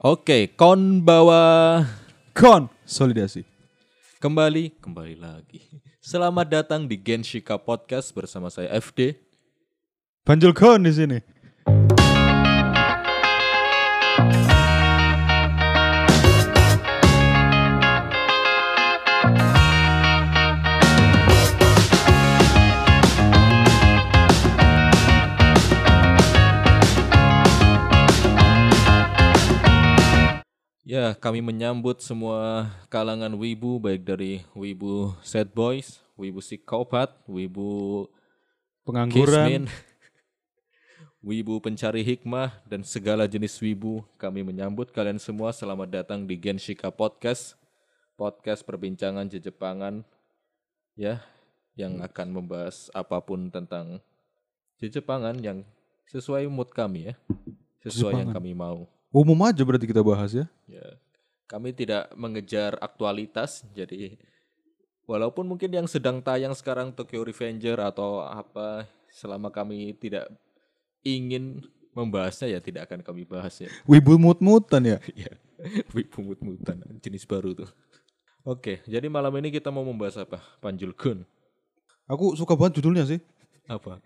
Oke, kon bawa Konsolidasi. kembali, kembali lagi. Selamat datang di Genshika Podcast bersama saya FD. Banjul kon di sini. Ya, kami menyambut semua kalangan wibu baik dari wibu sad boys, wibu psikopat, wibu Pengangguran. kismin, wibu pencari hikmah dan segala jenis wibu. Kami menyambut kalian semua selamat datang di Genshika Podcast. Podcast perbincangan Jejepangan ya yang akan membahas apa pun tentang Jejepangan yang sesuai mood kami ya. Sesuai yang Jejepangan. kami mau. Umum aja berarti kita bahas ya. Ya, kami tidak mengejar aktualitas, jadi walaupun mungkin yang sedang tayang sekarang Tokyo Revenger atau apa, selama kami tidak ingin membahasnya ya tidak akan kami bahas ya. Wibu mut-mutan ya. Ya, mut-mutan jenis baru tuh. Oke, jadi malam ini kita mau membahas apa? Panjul Kun. Aku suka banget judulnya sih. Apa?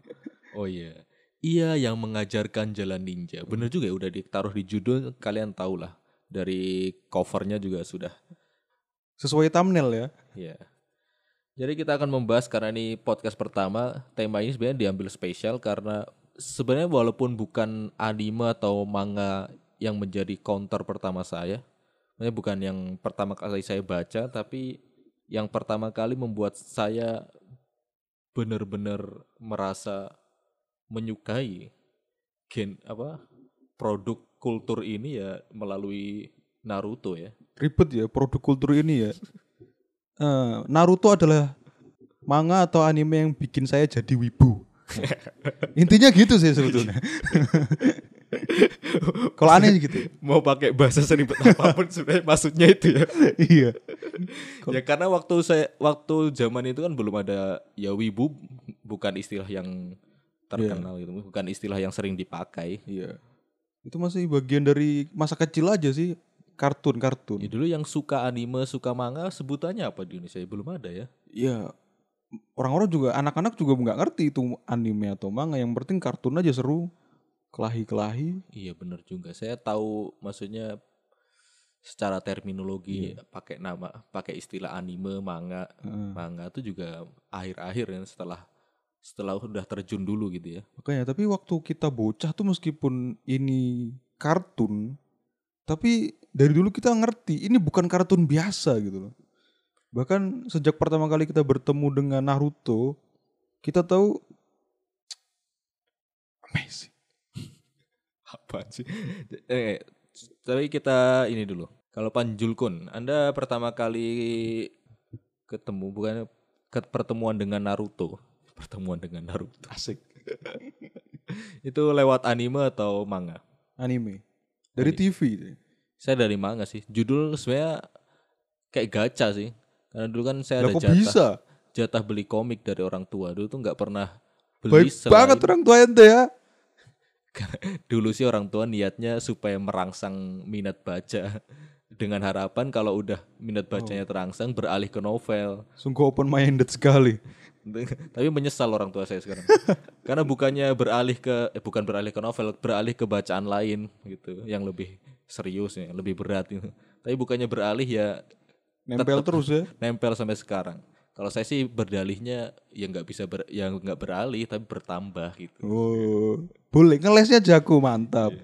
Oh iya. Iya yang mengajarkan jalan ninja. Bener juga ya udah ditaruh di judul kalian tahu lah. Dari covernya juga sudah Sesuai thumbnail ya. Ya. Jadi kita akan membahas karena ini podcast pertama, tema ini sebenarnya diambil spesial karena sebenarnya walaupun bukan anime atau manga yang menjadi counter pertama saya, maksudnya bukan yang pertama kali saya baca, tapi yang pertama kali membuat saya benar-benar merasa menyukai gen apa produk kultur ini ya melalui Naruto ya. Ribet ya produk kultur ini ya. Eh, Naruto adalah manga atau anime yang bikin saya jadi wibu. Intinya gitu sih sebetulnya. Kalau aneh gitu. Mau pakai bahasa seribet apa pun sebenarnya maksudnya itu ya. iya. Ya karena waktu saya waktu zaman itu kan belum ada ya wibu bukan istilah yang terkenal gitu, bukan istilah yang sering dipakai. Iya. Itu masih bagian dari masa kecil aja sih. Kartun-kartun. Ya dulu yang suka anime, suka manga sebutannya apa di Indonesia? Belum ada ya. ya orang-orang juga anak-anak juga nggak ngerti itu anime atau manga yang penting kartun aja seru kelahi-kelahi Iya bener juga. Saya tahu maksudnya secara terminologi pakai nama, pakai istilah anime, manga, manga itu juga akhir-akhir ya setelah setelah udah terjun dulu gitu ya. makanya tapi waktu kita bocah tuh meskipun ini kartun tapi dari dulu kita ngerti ini bukan kartun biasa gitu loh bahkan sejak pertama kali kita bertemu dengan Naruto kita tahu amazing Apa sih? Eh, tapi kita ini dulu. Kalau Panjulkun, Anda pertama kali ketemu bukan ke- pertemuan dengan Naruto. Pertemuan dengan Naruto. asik Itu lewat anime atau manga? anime dari TV itu. Saya dari manga sih. Judul sebenarnya kayak gacha sih. Karena dulu kan saya Lah ada kok jatah bisa jatah beli komik dari orang tua. Dulu tuh nggak pernah beli baik selain- banget orang tua ente ya dulu sih orang tua niatnya supaya merangsang minat baca dengan harapan kalau udah minat bacanya terangsang beralih ke novel. sungguh open minded sekali Tapi menyesal orang tua saya sekarang. Karena bukannya beralih ke eh, bukan beralih ke novel, beralih ke bacaan lain gitu yang lebih serius ya, lebih berat gitu. Tapi bukannya beralih ya nempel terus ya nempel sampai sekarang. Kalau saya sih berdalihnya ya nggak bisa ber, ya nggak beralih tapi bertambah gitu. Oh, boleh ngelesnya jago mantap.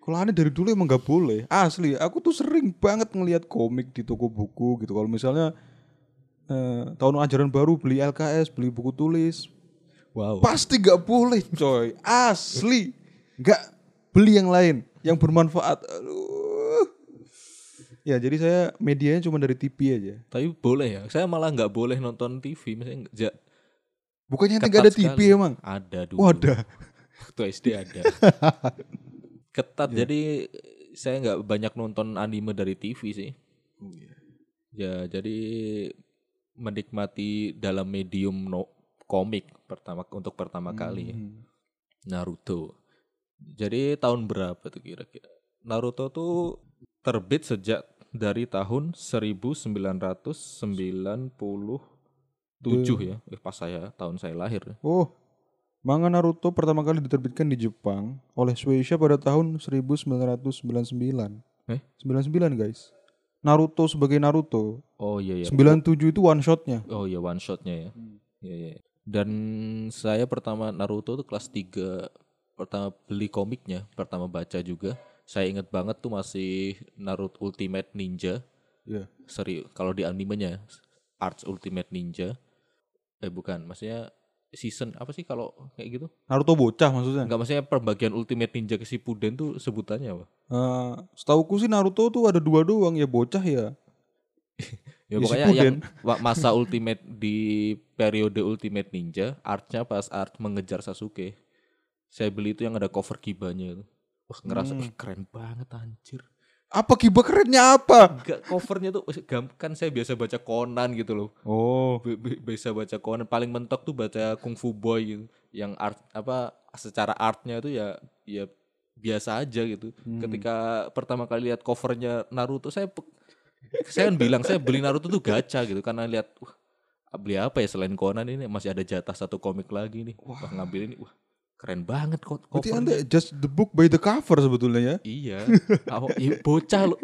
Kalau aneh dari dulu emang nggak boleh. Asli, aku tuh sering banget ngelihat komik di toko buku gitu. Kalau misalnya eh, tahun ajaran baru beli LKS, beli buku tulis, Wow. pasti nggak boleh, coy. Asli, nggak beli yang lain yang bermanfaat. Aduh. Ya, jadi saya medianya cuma dari TV aja. Tapi boleh ya. Saya malah nggak boleh nonton TV, misalnya Bukannya nggak ada TV sekali. emang? Ada dulu. Oh, ada. Waktu SD ada. Ketat. Jadi saya nggak banyak nonton anime dari TV sih. Ya jadi menikmati dalam medium no, komik pertama untuk pertama kali Hmm. Naruto. Jadi tahun berapa tuh kira-kira? Naruto tuh terbit sejak dari tahun 1997 ya. Eh, pas saya tahun saya lahir. Oh, manga Naruto pertama kali diterbitkan di Jepang oleh Shueisha pada tahun 1999. Eh? 99 guys. Naruto sebagai Naruto. Oh iya iya. 97 itu one shotnya. Oh iya one shotnya ya. Iya iya. Dan saya pertama Naruto tuh kelas 3 pertama beli komiknya, pertama baca juga. Saya inget banget tuh masih Naruto Ultimate Ninja. Iya. Seri kalau di animenya Arts Ultimate Ninja. Eh bukan, maksudnya season apa sih kalau kayak gitu? Naruto bocah maksudnya. Enggak maksudnya perbagian Ultimate Ninja ke Shippuden tuh sebutannya apa? Eh, setauku sih Naruto tuh ada dua doang ya bocah ya. Ya Ya, pokoknya Shippuden. yang masa Ultimate di periode Ultimate Ninja, artnya pas art mengejar Sasuke. Saya beli itu yang ada cover kibanya itu. Wah ngerasa Hmm. "Wih, keren banget anjir. Apa kiba kerennya apa? Enggak covernya tuh kan saya biasa baca Conan gitu loh. Oh, Bi- bi- Biasa baca Conan paling mentok tuh baca Kung Fu Boy gitu. Yang art apa secara artnya itu ya ya biasa aja gitu. Hmm. Ketika pertama kali lihat covernya Naruto saya saya kan bilang saya beli Naruto tuh gacha gitu karena lihat wah beli apa ya selain Conan ini masih ada jatah satu komik lagi nih. Wah, ngambil ini wah keren banget kok berarti covernya. anda just the book by the cover sebetulnya ya? Iya, Aku- ya, bocah lu.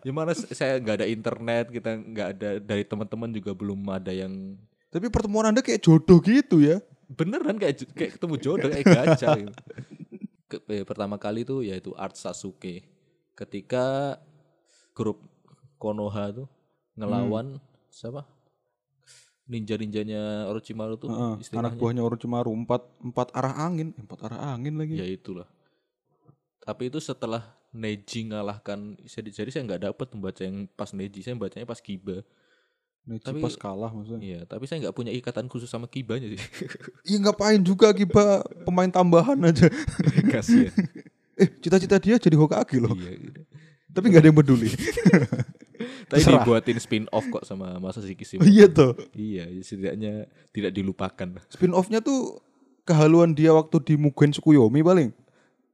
Gimana saya nggak ada internet, kita nggak ada dari teman-teman juga belum ada yang Tapi pertemuan anda kayak jodoh gitu ya? beneran kayak kayak ketemu jodoh kayak gacha gitu. Ke- eh, pertama kali tuh yaitu Art Sasuke. Ketika grup Konoha tuh ngelawan siapa? Ninja-ninjanya Orochimaru tuh istilahnya. anak buahnya Orochimaru empat empat arah angin, empat arah angin lagi. Ya itulah. Tapi itu setelah Neji ngalahkan jadi jadi saya nggak dapet membaca yang pas Neji, saya bacanya pas Kiba. Neji Tapi- pas kalah maksudnya. Iya, tapi saya nggak punya ikatan khusus sama Kibanya sih. Iya ngapain juga Kiba pemain tambahan aja. Kasian. eh cita-cita dia jadi Hokage loh. iya, gitu. Tapi nggak ada yang peduli. Tapi Terserah. dibuatin spin off kok sama Masashi Kishimoto. iya tuh. iya, setidaknya tidak dilupakan. Spin offnya tuh kehaluan dia waktu di Mugen Tsukuyomi paling.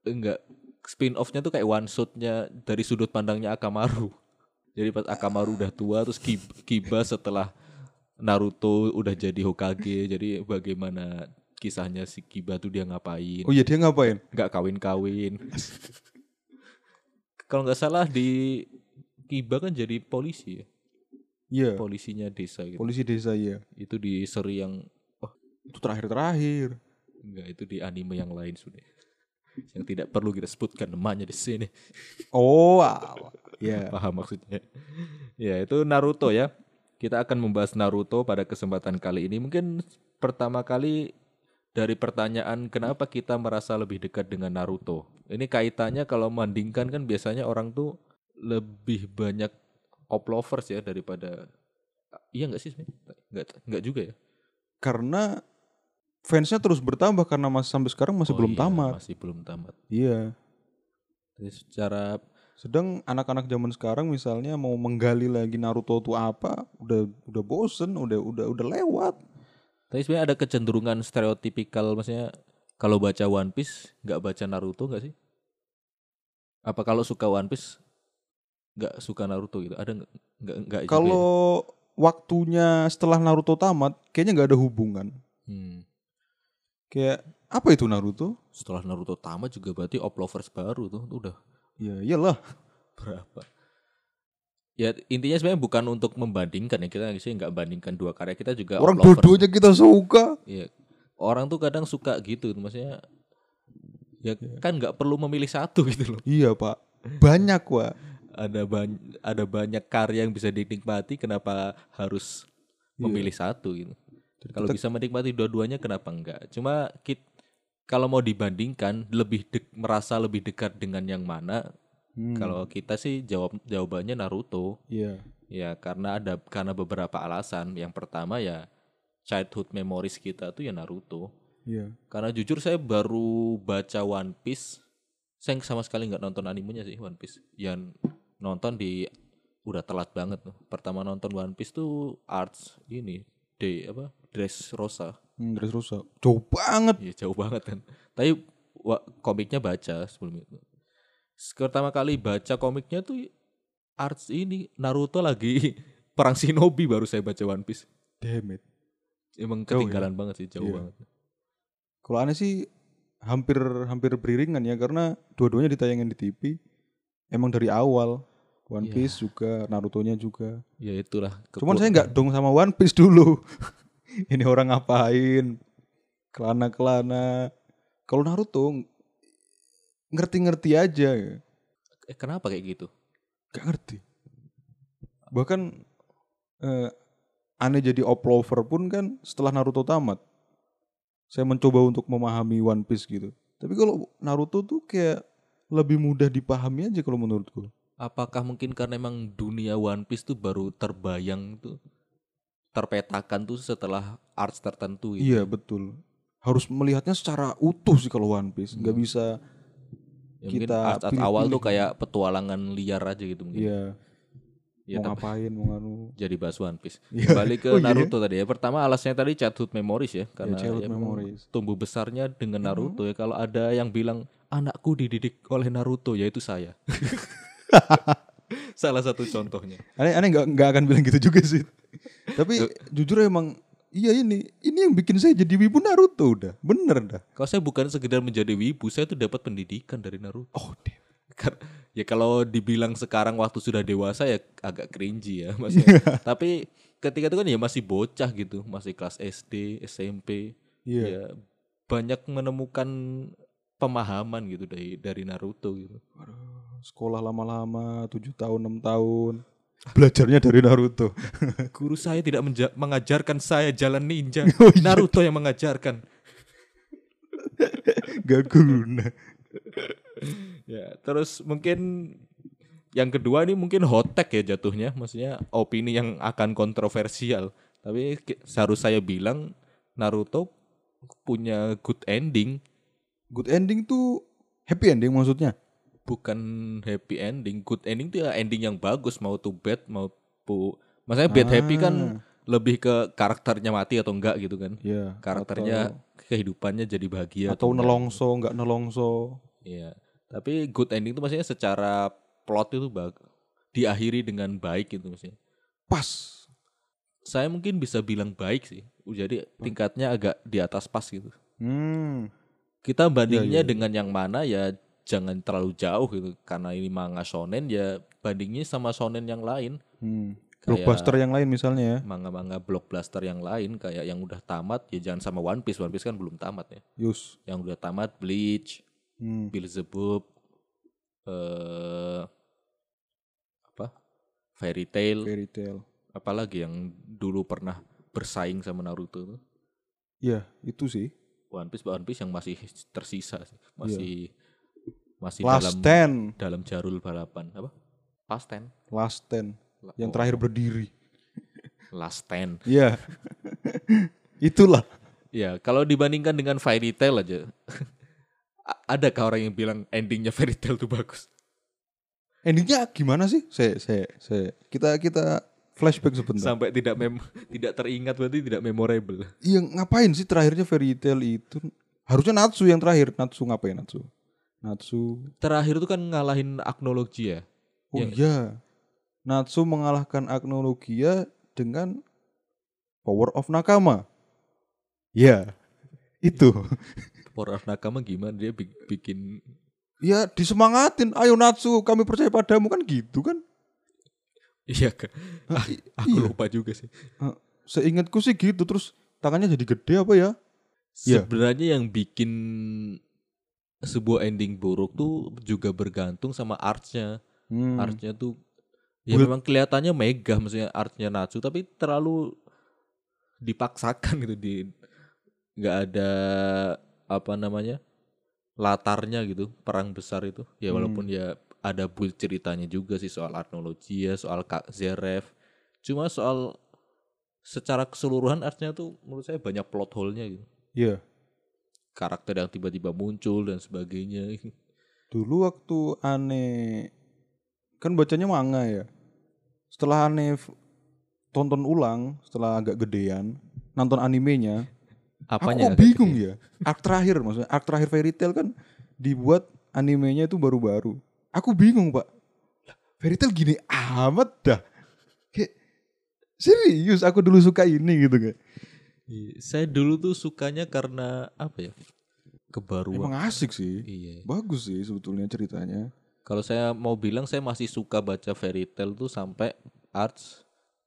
Enggak, spin offnya tuh kayak one shotnya dari sudut pandangnya Akamaru. Jadi pas Akamaru udah tua terus Kib- Kiba setelah Naruto udah jadi Hokage. Jadi bagaimana kisahnya si Kiba tuh dia ngapain? Oh iya dia ngapain? nggak kawin-kawin. Kalau nggak salah di Kiba kan jadi polisi ya, Iya. polisinya desa gitu. Polisi desa iya. Itu di seri yang Itu terakhir-terakhir. enggak itu di anime yang lain sudah. Yang tidak perlu kita sebutkan namanya di sini. Oh, alah. Iya. Paham maksudnya. Ya, itu Naruto ya. Kita akan membahas Naruto pada kesempatan kali ini. Mungkin pertama kali dari pertanyaan kenapa kita merasa lebih dekat dengan Naruto. Ini kaitannya kalau membandingkan kan biasanya orang tuh lebih banyak oplovers ya daripada Iya enggak sih? sebenarnya? Enggak enggak juga ya? Karena fansnya terus bertambah karena masih sampai sekarang masih Oh belum iya, tamat. Masih belum tamat. Iya. Jadi secara Sedang anak-anak zaman sekarang misalnya mau menggali lagi Naruto itu apa, udah udah bosen, udah udah udah lewat. Tapi sebenarnya ada kecenderungan stereotipikal maksudnya kalau baca One Piece nggak baca Naruto nggak sih? Apa kalau suka One Piece nggak suka Naruto gitu? Ada nggak nggak ya? Kalau waktunya setelah Naruto tamat, kayaknya nggak ada hubungan. Hmm. Kayak apa itu Naruto? Setelah Naruto tamat juga berarti oplovers baru tuh tuh udah Ya iyalah. berapa? Ya intinya sebenarnya bukan untuk membandingkan ya kita sih nggak bandingkan dua karya kita juga Orang dua-duanya kita suka. Iya. Orang tuh kadang suka gitu maksudnya ya kan nggak perlu memilih satu gitu loh. Iya pak. Banyak pak. Ada banyak ada banyak karya yang bisa dinikmati kenapa harus memilih satu gitu kalau bisa menikmati dua-duanya kenapa enggak cuma kit kalau mau dibandingkan lebih dek, merasa lebih dekat dengan yang mana Hmm, kalau kita sih jawab jawabannya Naruto Iya. ya karena ada karena beberapa alasan yang pertama ya childhood memories kita tuh ya Naruto Iya. karena jujur saya baru baca One Piece. Saya sama sekali nggak nonton animenya sih One Piece. Yang nonton di udah telat banget tuh. Pertama nonton One Piece tuh Arts ini D apa Dress Rosa. Hmm, Dress Rosa. Jauh banget. Iya jauh banget kan. Tapi wa- komiknya baca sebelum itu. pertama kali baca komiknya tuh arts ini Naruto lagi perang shinobi baru saya baca One Piece. Damn it. Emang Jauh ya? ketinggalan banget sih jauh Iya. banget. Kalau aneh sih hampir hampir beriringan ya karena dua-duanya ditayangin di TV. Emang dari awal One Iya. Piece juga, Naruto-nya juga. Ya itulah. Cuman saya nggak dong sama One Piece dulu. Ini orang ngapain? Kelana-kelana. Kalau Naruto ngerti-ngerti aja. Eh, kenapa kayak gitu? Gak ngerti. Bahkan eh, aneh jadi oplover pun kan setelah Naruto tamat. Saya mencoba untuk memahami One Piece gitu. Tapi kalau Naruto tuh kayak lebih mudah dipahami aja kalau menurutku. Apakah mungkin karena emang dunia One Piece tuh baru terbayang tuh terpetakan tuh setelah arts tertentu gitu. Iya betul. Harus melihatnya secara utuh sih kalau One Piece. Nggak Hmm. bisa Ya, mungkin kita arts, arts awal tuh pilih-pilih. kayak petualangan liar aja gitu mungkin. Iya Ya, mau ngapain mau nganu. jadi bahas One Piece. Iya. Balik ke Oh, iya. Naruto tadi ya. Pertama alasnya tadi childhood memories ya karena childhood ya memang memories. tumbuh besarnya dengan Hmm. Naruto ya. Kalau ada yang bilang anakku dididik oleh Naruto yaitu saya. Salah satu contohnya. Aneh aneh nggak nggak akan bilang gitu juga sih. Tapi jujur emang iya ini ini yang bikin saya jadi wibu Naruto udah bener dah. Kalau saya bukan sekedar menjadi wibu, saya tuh dapat pendidikan dari Naruto. Oh damn. Kar- ya kalau dibilang sekarang waktu sudah dewasa ya agak cringy ya maksudnya. Tapi ketika itu kan ya masih bocah gitu, masih kelas SD, SMP. Iya. Ya banyak menemukan pemahaman gitu dari dari Naruto gitu. Waduh, sekolah lama-lama 7 tahun 6 tahun belajarnya dari Naruto. Guru saya tidak menja- mengajarkan saya jalan ninja. Oh, iya. Naruto yang mengajarkan. Gak guna. Ya, terus mungkin yang kedua ini mungkin hot take ya jatuhnya, maksudnya opini yang akan kontroversial. Tapi ki- seharus saya bilang Naruto punya good ending, Good ending tuh happy ending maksudnya. Bukan happy ending. Good ending itu ya ending yang bagus, mau to bad, mau pu Maksudnya bad happy kan Ah. lebih ke karakternya mati atau enggak gitu kan. Iya. Karakternya kehidupannya jadi bahagia atau, atau enggak. nelongso nggak nelongso. Iya. Tapi good ending itu maksudnya secara plot itu bag diakhiri dengan baik gitu maksudnya. Pas. Saya mungkin bisa bilang baik sih. Jadi tingkatnya agak di atas pas gitu. Hmm. Kita bandingnya iya, iya. dengan yang mana ya jangan terlalu jauh gitu. Karena ini manga shonen ya bandingnya sama shonen yang lain. hmm. Kayak- Blockbuster yang lain misalnya ya. Manga-manga blockbuster yang lain kayak yang udah tamat ya jangan sama One Piece. One Piece kan belum tamat ya. Yus. Yang udah tamat Bleach, Hmm. Beelzebub, eh apa? Fairy Tail, Fairy Tail. apalagi yang dulu pernah bersaing sama Naruto. Iya, itu sih. One Piece, One Piece yang masih tersisa sih. Masih masih. Last dalam Ten. dalam jarul balapan. Apa? Last Ten. Last Ten. La- Yang oh, terakhir berdiri. Last Ten. Iya. Itulah. Ya, kalau dibandingkan dengan Fairy Tail aja. a- adakah orang yang bilang endingnya Fairy Tail tuh bagus? Endingnya gimana sih? Saya, saya, saya. Kita, kita flashback sebentar. Sampai tidak mem tidak teringat berarti tidak memorable. Iya ngapain sih terakhirnya fairy tale itu? Harusnya Natsu yang terakhir. Natsu ngapain Natsu? Natsu. Terakhir itu kan ngalahin Agnologia ya. Oh Iya. iya. Natsu mengalahkan Agnologia dengan Power of Nakama. Iya. Itu. Power of Nakama gimana dia bi- bikin Ya disemangatin. Ayo Natsu, kami percaya padamu kan gitu kan? iya kan. Ah, Aku iya. lupa juga sih. Seingatku sih gitu. Terus tangannya jadi gede apa ya? Iya. Sebenarnya yang bikin sebuah ending buruk tuh juga bergantung sama artsnya. Hmm. Artsnya tuh ya Build- memang kelihatannya megah maksudnya artnya Natsu tapi terlalu dipaksakan gitu di nggak ada apa namanya latarnya gitu perang besar itu ya Hmm. walaupun ya ada build ceritanya juga sih soal Arnologia soal Kak Zeref cuma soal secara keseluruhan artnya tuh menurut saya banyak plot hole-nya gitu Iya. Karakter yang tiba-tiba muncul dan sebagainya Dulu waktu aneh kan bacanya manga ya. Setelah aneh tonton ulang setelah agak gedean nonton animenya, apanya aku kok bingung ya. Arc terakhir maksudnya arc terakhir Fairy Tail kan dibuat animenya itu baru-baru. Aku bingung pak. Lah, Fairy Tail gini amat dah. Kayak serius aku dulu suka ini gitu kayak. Iya, Saya dulu tuh sukanya karena apa ya? Kebaruan. Emang asik sih. Iya. Bagus sih sebetulnya ceritanya. Kalau saya mau bilang saya masih suka baca fairy tale tuh sampai arts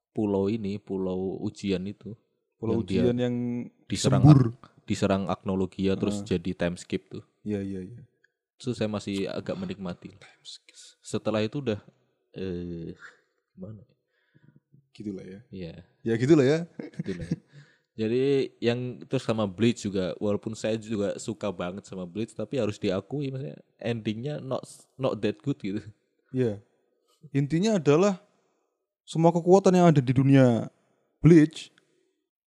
pulau ini, pulau ujian itu. Pulau Yang ujian yang diserang sembur. diserang Agnologia terus jadi time skip tuh. Iya iya iya. Itu saya masih agak menikmati. Setelah itu udah eh gimana? ya? Gitulah ya. Iya, Ya gitulah ya. gitulah ya. Jadi yang terus sama Bleach juga walaupun saya juga suka banget sama Bleach tapi harus diakui maksudnya endingnya not not that good gitu. Iya. Intinya adalah semua kekuatan yang ada di dunia Bleach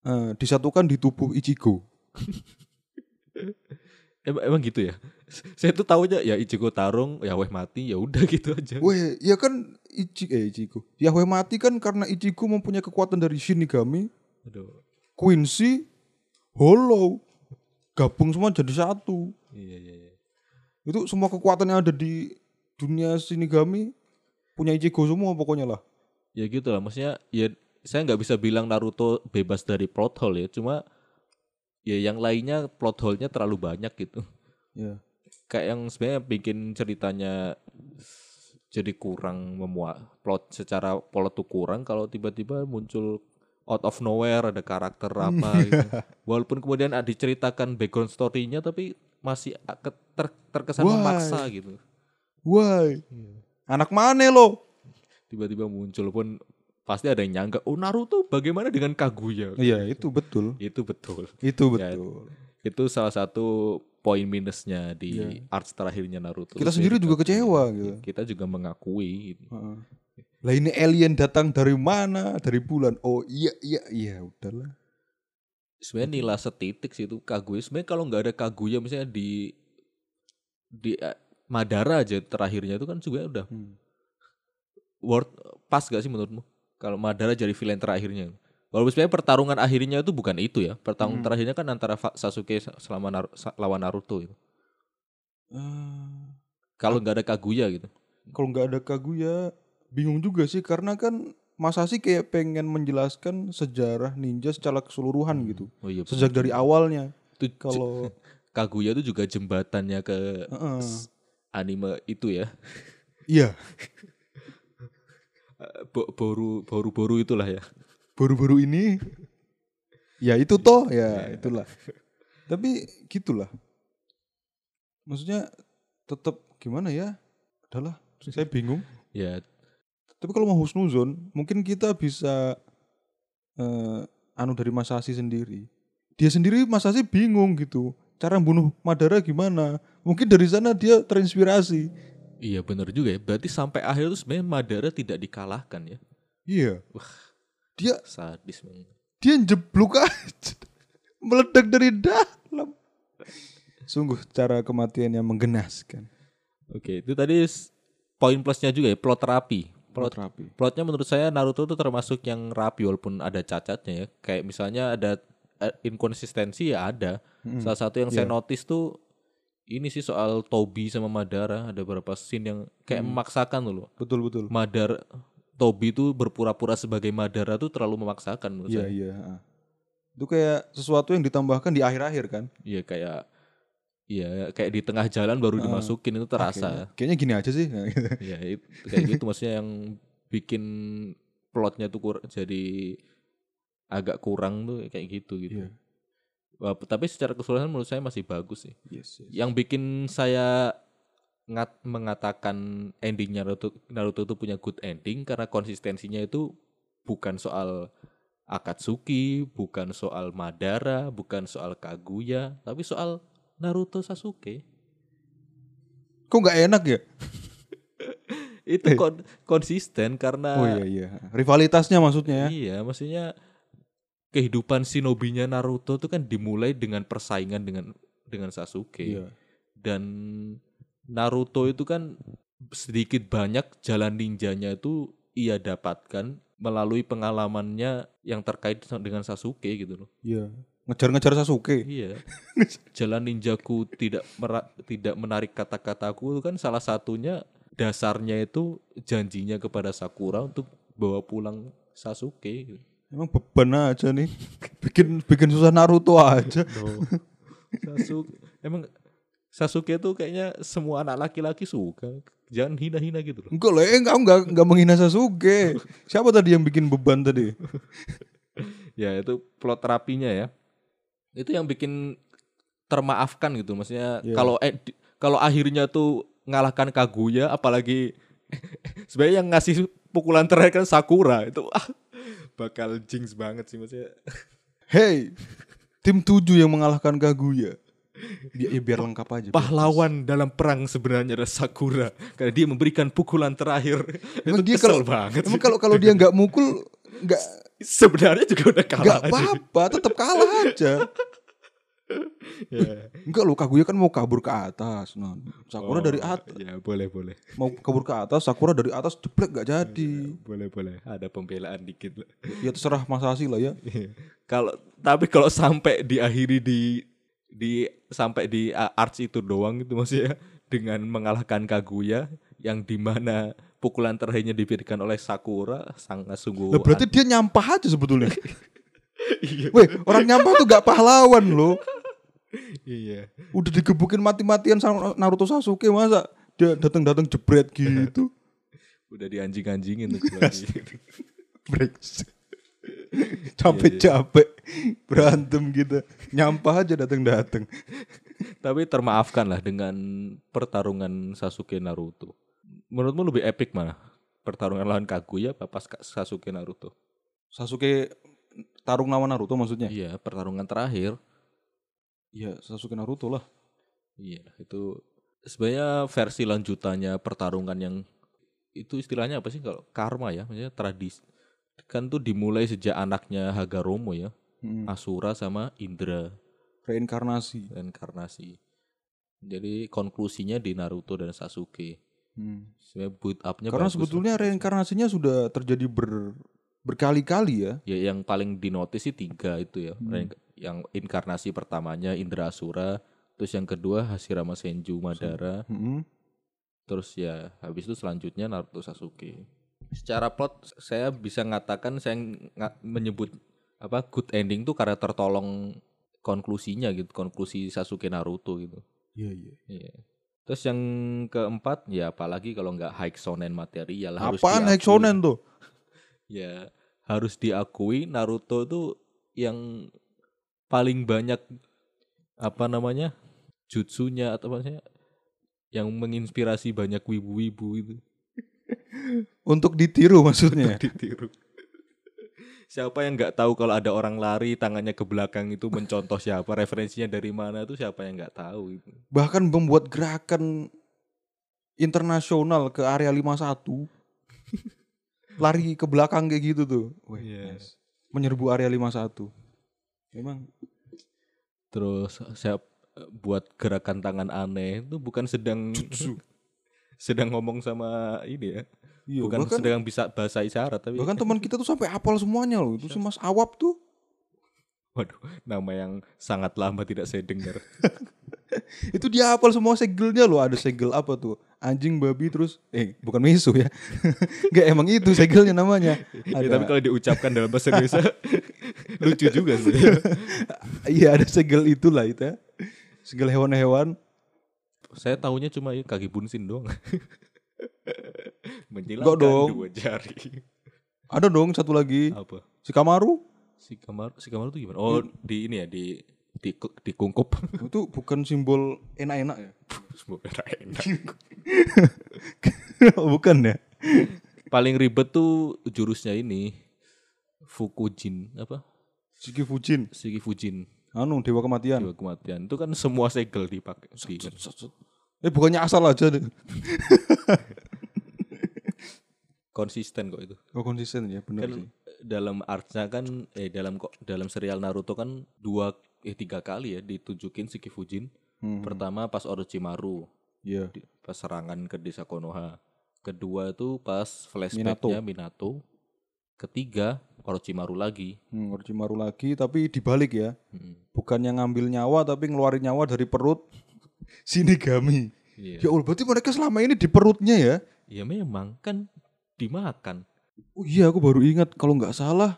eh, disatukan di tubuh Ichigo. Emang, emang gitu ya. Saya tuh tahunya ya Ichigo tarung, ya weh mati, ya udah gitu aja. Weh, ya kan Ichi eh Ichigo. Yahweh mati kan karena Ichigo mempunyai kekuatan dari Shinigami, Aduh. Quincy, Hollow. Gabung semua jadi satu. Iya iya iya. Itu semua kekuatan yang ada di dunia Shinigami punya Ichigo semua pokoknya lah. Ya gitu lah, maksudnya ya saya nggak bisa bilang Naruto bebas dari plot hole ya, cuma ya yang lainnya plot hole-nya terlalu banyak gitu. Ya. Kayak yang sebenarnya bikin ceritanya jadi kurang memuat plot secara plot tuh kurang kalau tiba-tiba muncul out of nowhere ada karakter apa gitu. Walaupun kemudian ada diceritakan background story-nya tapi masih ter- terkesan Why? memaksa gitu. Why? Iya. Anak mana lo? Tiba-tiba muncul pun pasti ada yang nyangka, "Oh, Naruto bagaimana dengan Kaguya?" Iya, itu betul. Itu betul. Itu Ya, betul. Itu salah satu poin minusnya di Iya. arts terakhirnya Naruto. Kita sendiri juga kecewa gitu. Kita juga mengakui. gitu. Heeh. Lah ini alien datang dari mana? Dari bulan. Oh iya iya iya udahlah. Sebenarnya nilai setitik sih itu Kaguya. Sebenarnya kalau nggak ada Kaguya misalnya di di eh, Madara aja terakhirnya itu kan juga udah Hmm. worth pas gak sih menurutmu? Kalau Madara jadi villain terakhirnya. Walaupun sebenarnya pertarungan akhirnya itu bukan itu ya. Pertarungan Hmm. terakhirnya kan antara Sasuke selama Nar- sa- lawan Naruto itu. Eh, Kalau nggak ada Kaguya gitu. kalau nggak ada Kaguya bingung juga sih karena kan Masashi kayak pengen menjelaskan sejarah ninja secara keseluruhan gitu. Oh iya. Sejak dari awalnya. Itu Kalau Kaguya itu juga jembatannya ke Heeh. s- anime itu ya. iya, Eh, Bo- Boru boru boru itulah ya. baru-baru ini ya itu toh ya itulah. Tapi gitulah. Maksudnya tetap gimana ya? Adalah saya bingung. Ya Tapi kalau mau husnuzon, mungkin kita bisa eh, anu dari Masashi sendiri. Dia sendiri Masashi bingung gitu. Cara bunuh Madara gimana? Mungkin dari sana dia terinspirasi. iya benar juga ya. Berarti sampai akhir itu sebenarnya Madara tidak dikalahkan ya. Iya. Dia Sadis banget. dia jeblok aja. Meledak dari dalam. Sungguh cara kematian yang menggenaskan. Oke, itu tadi poin plusnya juga ya, plot rapi. Plot rapi. plotnya menurut saya Naruto itu termasuk yang rapi walaupun ada cacatnya ya. Kayak misalnya ada eh, inkonsistensi ya ada. Mm-mm. Salah satu yang saya Iya. notice tuh ini sih soal Tobi sama Madara ada beberapa scene yang kayak Hmm. memaksakan loh. Betul betul. Madara Tobi tuh berpura-pura sebagai Madara tuh terlalu memaksakan menurut Iya saya. iya. ah. Itu kayak sesuatu yang ditambahkan di akhir-akhir kan. Iya kayak Iya kayak di tengah jalan baru Ah. dimasukin itu Ah, terasa. kayaknya, kayaknya gini aja sih. Iya itu kayak gitu maksudnya yang bikin plotnya tuh kur- jadi agak kurang tuh kayak gitu gitu. Iya. Wah, tapi secara keseluruhan menurut saya masih bagus sih. Yes, yes. Yang bikin saya ngat mengatakan endingnya Naruto, Naruto itu punya good ending karena konsistensinya itu bukan soal Akatsuki, bukan soal Madara, bukan soal Kaguya, tapi soal Naruto Sasuke. Kok nggak enak ya? Itu kon- konsisten karena Oh iya iya. Rivalitasnya maksudnya ya. Iya, maksudnya kehidupan shinobinya Naruto itu kan dimulai dengan persaingan dengan dengan Sasuke. Iya. Dan Naruto itu kan sedikit banyak jalan ninjanya itu ia dapatkan melalui pengalamannya yang terkait dengan Sasuke gitu loh. Iya. Ngejar-ngejar Sasuke. Iya. jalan ninjaku tidak mera- tidak menarik kata-kataku itu kan salah satunya dasarnya itu janjinya kepada Sakura untuk bawa pulang Sasuke. Emang beban aja nih. Bikin bikin susah Naruto aja. Sasuke emang Sasuke tuh kayaknya semua anak laki-laki suka. Jangan hina-hina gitu loh. Enggak lah, eh, enggak, enggak, enggak menghina Sasuke. Siapa tadi yang bikin beban tadi? Ya itu plot terapinya ya. Itu yang bikin termaafkan gitu. Maksudnya Iya. kalau eh, kalau akhirnya tuh ngalahkan Kaguya apalagi sebenarnya yang ngasih pukulan terakhir kan Sakura itu ah, bakal jinx banget sih maksudnya. Hey, tim 7 yang mengalahkan Kaguya. Biar, ya biar lengkap aja. biar- Pahlawan dalam perang sebenarnya adalah Sakura karena dia memberikan pukulan terakhir. Emang itu dia kesel kalau- banget. Emang kalau kalau dia nggak mukul nggak sebenarnya juga udah kalah. aja. apa-apa, tetap kalah aja. Ya. Enggak loh, Kaguya kan mau kabur ke atas. Nah, Sakura Oh, dari atas. Ya boleh boleh. Mau kabur ke atas, Sakura dari atas jeblek nggak jadi. Boleh boleh. Ada pembelaan dikit lah. Ya terserah Mas lah ya. Iya. kalau tapi kalau sampai diakhiri di di sampai di arts itu doang itu maksudnya dengan mengalahkan Kaguya yang di mana pukulan terakhirnya diberikan oleh Sakura sangat sungguh Lah berarti dia nyampah aja sebetulnya. iya Weh, orang nyampah tuh gak pahlawan loh. iya Udah digebukin mati-matian sama Naruto Sasuke masa dia datang-datang jebret gitu. udah dianjing-anjingin tuh kalau gitu. Brengsek. Capek-capek berantem gitu. Nyampah aja datang-datang. tapi termaafkan lah dengan pertarungan Sasuke Naruto menurutmu lebih epic mana pertarungan lawan Kaguya apa pas Sasuke Naruto Sasuke tarung lawan Naruto maksudnya? iya pertarungan terakhir Iya, Sasuke Naruto lah. Iya, itu sebenarnya versi lanjutannya pertarungan yang itu istilahnya apa sih kalau karma ya, maksudnya tradisi. Kan tuh dimulai sejak anaknya Hagaromo ya, Hmm. Asura sama Indra Reinkarnasi. reinkarnasi. Jadi konklusinya di Naruto dan Sasuke. Hmm. Sebenarnya build up-nya Karena sebetulnya reinkarnasinya sudah terjadi ber berkali-kali ya. ya yang paling dinotis sih tiga itu ya. Rein- Yang inkarnasi pertamanya Indra Asura, terus yang kedua Hashirama Senju Madara, Hmm. Terus ya habis itu selanjutnya Naruto Sasuke. Secara plot saya bisa ngatakan saya nga- menyebut apa good ending tuh karena tertolong konklusinya gitu, konklusi Sasuke Naruto gitu. Iya, iya. Iya. Terus yang keempat ya apalagi kalau nggak high shonen material harus Apaan diakui. Hexonen tuh? Ya harus diakui Naruto tuh yang paling banyak apa namanya jutsunya atau maksudnya yang menginspirasi banyak wibu-wibu itu. Untuk ditiru maksudnya. ditiru. Siapa yang nggak tahu kalau ada orang lari tangannya ke belakang itu mencontoh siapa, referensinya dari mana itu siapa yang nggak tahu itu. Bahkan membuat gerakan internasional ke area 51. Lari ke belakang kayak gitu tuh. Iya. nice. Menyerbu area 51. Memang Terus saya eh, buat gerakan tangan aneh itu bukan sedang sedang ngomong sama ini ya. Iya, bukan bahkan, sedang bisa bahasa isyarat tapi bahkan teman kita tuh sampai hafal semuanya loh. Itu si Mas Awap tuh. waduh nama yang sangat lama tidak saya dengar. Itu dia hafal semua segelnya loh. Ada segel apa tuh? Anjing, babi, terus eh bukan misu ya. Enggak emang itu segelnya namanya. Ya, Ada, tapi kalau diucapkan dalam bahasa Indonesia lucu juga sebenarnya. iya ada segel itulah itu ya. Segel hewan-hewan. Saya tahunya cuma ya, kaki bunsin doang. Enggak dong. dua jari. Ada dong satu lagi. Apa? Si Kamaru. Si kamar si kamar itu gimana? Oh, di ini ya di di dikungkup. Itu bukan simbol enak-enak ya? Semoga enak. bukan ya? Paling ribet tuh jurusnya ini Fukujin apa? Shiki Fujin. Shiki Fujin Anu, Dewa Kematian. Dewa kematian. Itu kan semua segel dipakai. Di, Eh bukannya asal aja deh. Konsisten kok itu. Oh konsisten ya, benar Kan sih. dalam artsnya kan eh dalam kok dalam serial Naruto kan dua eh tiga kali ya ditunjukin Shiki Fujin. Hmm. Pertama pas Orochimaru Iya. di- pas serangan ke desa Konoha. Kedua itu pas flashbacknya Minato. Ketiga Orochimaru lagi. Hmm, Orochimaru lagi tapi dibalik ya. Mm. Bukan yang ngambil nyawa tapi ngeluarin nyawa dari perut Shinigami. Iya. Ya Allah, berarti mereka selama ini di perutnya ya? Ya memang kan dimakan. Oh iya, aku baru ingat kalau nggak salah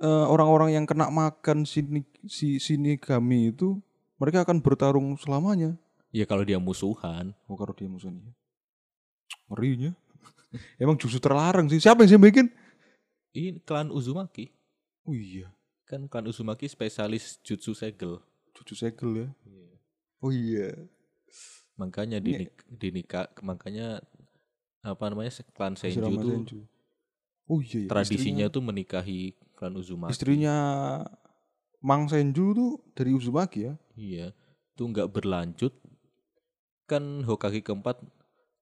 eh, orang-orang yang kena makan sini si sini kami itu mereka akan bertarung selamanya. Ya kalau dia musuhan. Oh kalau dia musuhnya. Ngerinya. Emang justru terlarang sih. Siapa yang sih bikin? Ini klan Uzumaki. Oh iya, Kan klan Uzumaki spesialis jutsu segel. cucu segel ya. Oh iya. Makanya di nik- di nikah makanya apa namanya klan Senju Hashirama tuh Senju. Oh iya, iya. tradisinya tuh menikahi klan Uzumaki. Istrinya Mang Senju tuh dari Uzumaki ya. Iya, itu nggak berlanjut. Kan Hokage keempat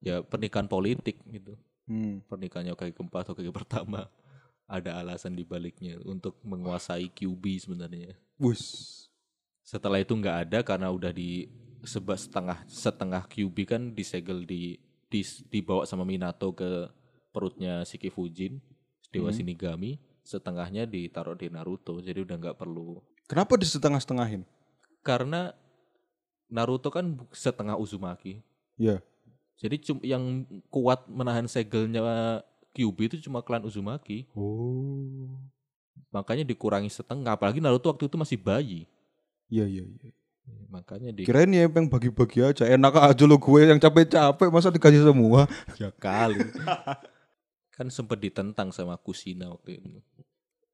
ya pernikahan politik gitu. Hmm. Pernikahannya Hokage keempat, Hokage pertama ada alasan di baliknya untuk menguasai QB sebenarnya. Wus. Setelah itu nggak ada karena udah di seba setengah setengah QB kan disegel di, di dibawa sama Minato ke perutnya Shiki Fujin, Dewa Hmm. Shinigami, setengahnya ditaruh di Naruto. Jadi udah nggak perlu Kenapa di setengah-setengahin? karena Naruto kan setengah Uzumaki. Ya. Jadi cum, yang kuat menahan segelnya Kyuubi itu cuma klan Uzumaki. Oh. Makanya dikurangi setengah. Apalagi Naruto waktu itu masih bayi. Iya iya iya. Makanya di Kirain ya yang bagi-bagi aja. Enak aja lo gue yang capek-capek masa dikasih semua. ya kali. kan sempat ditentang sama Kushina waktu itu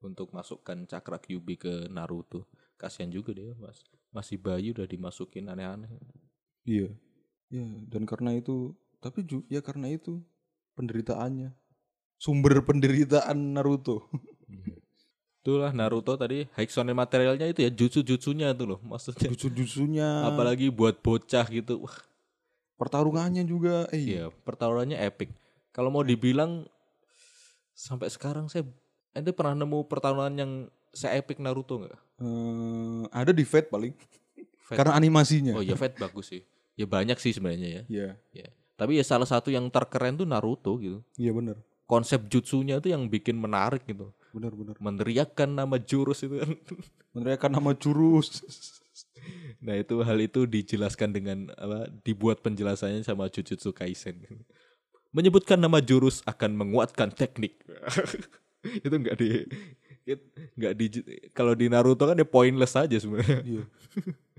untuk masukkan cakra Kyuubi ke Naruto. Kasihan juga dia mas. Masih bayi udah dimasukin aneh-aneh. Iya. Ya, dan karena itu tapi ju, ya karena itu penderitaannya. Sumber penderitaan Naruto. Itulah Naruto tadi Hexone materialnya itu ya jutsu-jutsunya itu loh maksudnya. Jutsu-jutsunya. Apalagi buat bocah gitu. Wah, pertarungannya juga eh iya, pertarungannya epic. Kalau mau dibilang sampai sekarang saya ente pernah nemu pertarungan yang se-epic Naruto nggak? eh, ada di Fate paling Fate. karena animasinya. Oh ya Fate bagus sih. Ya banyak sih sebenarnya ya. Iya. ya. Tapi ya salah satu yang terkeren tuh Naruto gitu. Iya benar. Konsep jutsunya tuh yang bikin menarik gitu. Benar benar. Meneriakkan nama jurus itu kan. Meneriakan nama jurus. Nah itu hal itu dijelaskan dengan apa? Dibuat penjelasannya sama Jujutsu Kaisen. Menyebutkan nama jurus akan menguatkan teknik. itu enggak di nggak di kalau di Naruto kan dia pointless aja sebenarnya. Iya.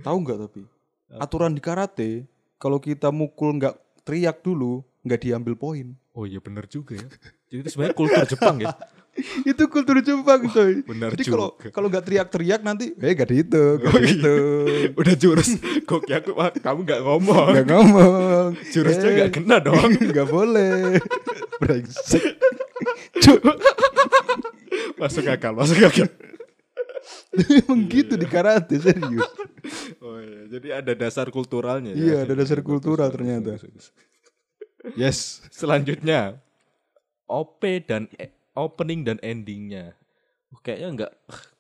Tahu nggak tapi aturan di karate kalau kita mukul nggak teriak dulu nggak diambil poin. Oh iya benar juga ya. Jadi itu sebenarnya kultur Jepang ya. itu kultur Jepang coy. benar Jadi kalau kalau nggak teriak-teriak nanti eh gak dihitung, gak dihitung. Udah jurus. Kok ya aku kamu nggak ngomong. Gak ngomong. Jurusnya Eh, nggak kena dong. Gak boleh. Brengsek. Masuk akal, masuk akal. Emang gitu di karate serius. Oh iya, jadi ada dasar kulturalnya. ya. Iya, ada dasar kultural ternyata. Yes. Selanjutnya, OP dan e- opening dan endingnya. Kayaknya nggak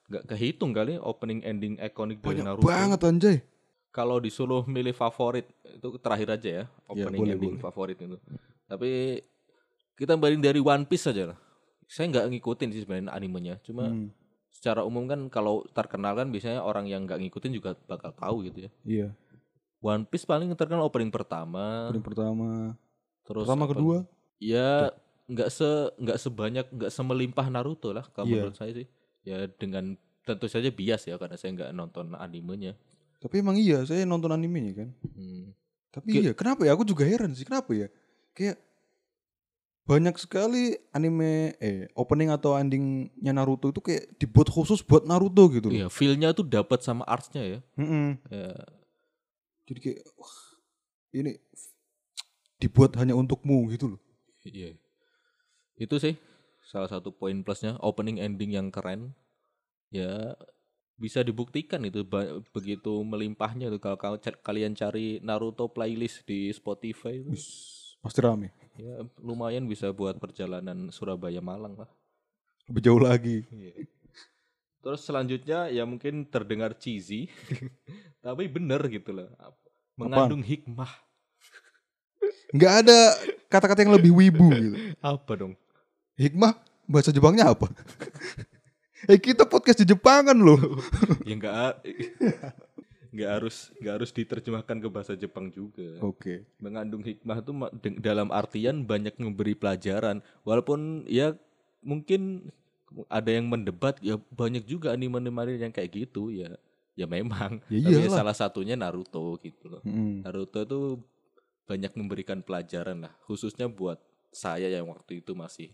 nggak kehitung kali opening ending ikonik dari Banyak Naruto. banget anjay. Kalau disuruh milih favorit itu terakhir aja ya opening boleh, ending boleh. favorit itu. Tapi kita banding dari One Piece aja lah. Saya nggak ngikutin sih sebenarnya animenya. Cuma Hmm, secara umum kan kalau terkenal kan biasanya orang yang nggak ngikutin juga bakal tahu gitu ya. Iya. One Piece paling terkenal opening pertama, Yang pertama, terus pertama apa- kedua. Ya nggak se nggak sebanyak nggak semelimpah Naruto lah kalau Iya. menurut saya sih. Ya dengan tentu saja bias ya karena saya nggak nonton animenya. Tapi emang iya, saya nonton animenya kan. Hmm. Tapi Ki- iya, kenapa ya? Aku juga heran sih, kenapa ya? Kayak banyak sekali anime eh opening atau endingnya Naruto itu kayak dibuat khusus buat Naruto gitu. Iya, feel-nya tuh dapat sama arts-nya ya. Mm-mm. Ya, Jadi kayak wah, ini dibuat hanya untukmu gitu loh. Iya. Itu sih salah satu poin plusnya opening ending yang keren. Ya bisa dibuktikan itu begitu melimpahnya tuh kalau kalian cari Naruto playlist di Spotify itu pasti rame. ya lumayan bisa buat perjalanan Surabaya Malang lah. Lebih jauh lagi. Iya. Terus selanjutnya ya mungkin terdengar cheesy tapi bener gitu loh. Mengandung hikmah. Nggak ada kata-kata yang lebih wibu gitu. Apa dong? Hikmah bahasa Jepangnya apa? eh kita podcast di Jepangan loh. ya enggak nggak harus nggak harus diterjemahkan ke bahasa Jepang juga. Oke. Mengandung hikmah itu dalam artian banyak memberi pelajaran. Walaupun ya mungkin ada yang mendebat ya banyak juga anime-anime yang kayak gitu ya. Ya memang. Ya Tapi iyalah. salah satunya Naruto gitu loh. Mm. Naruto itu banyak memberikan pelajaran lah, khususnya buat saya yang waktu itu masih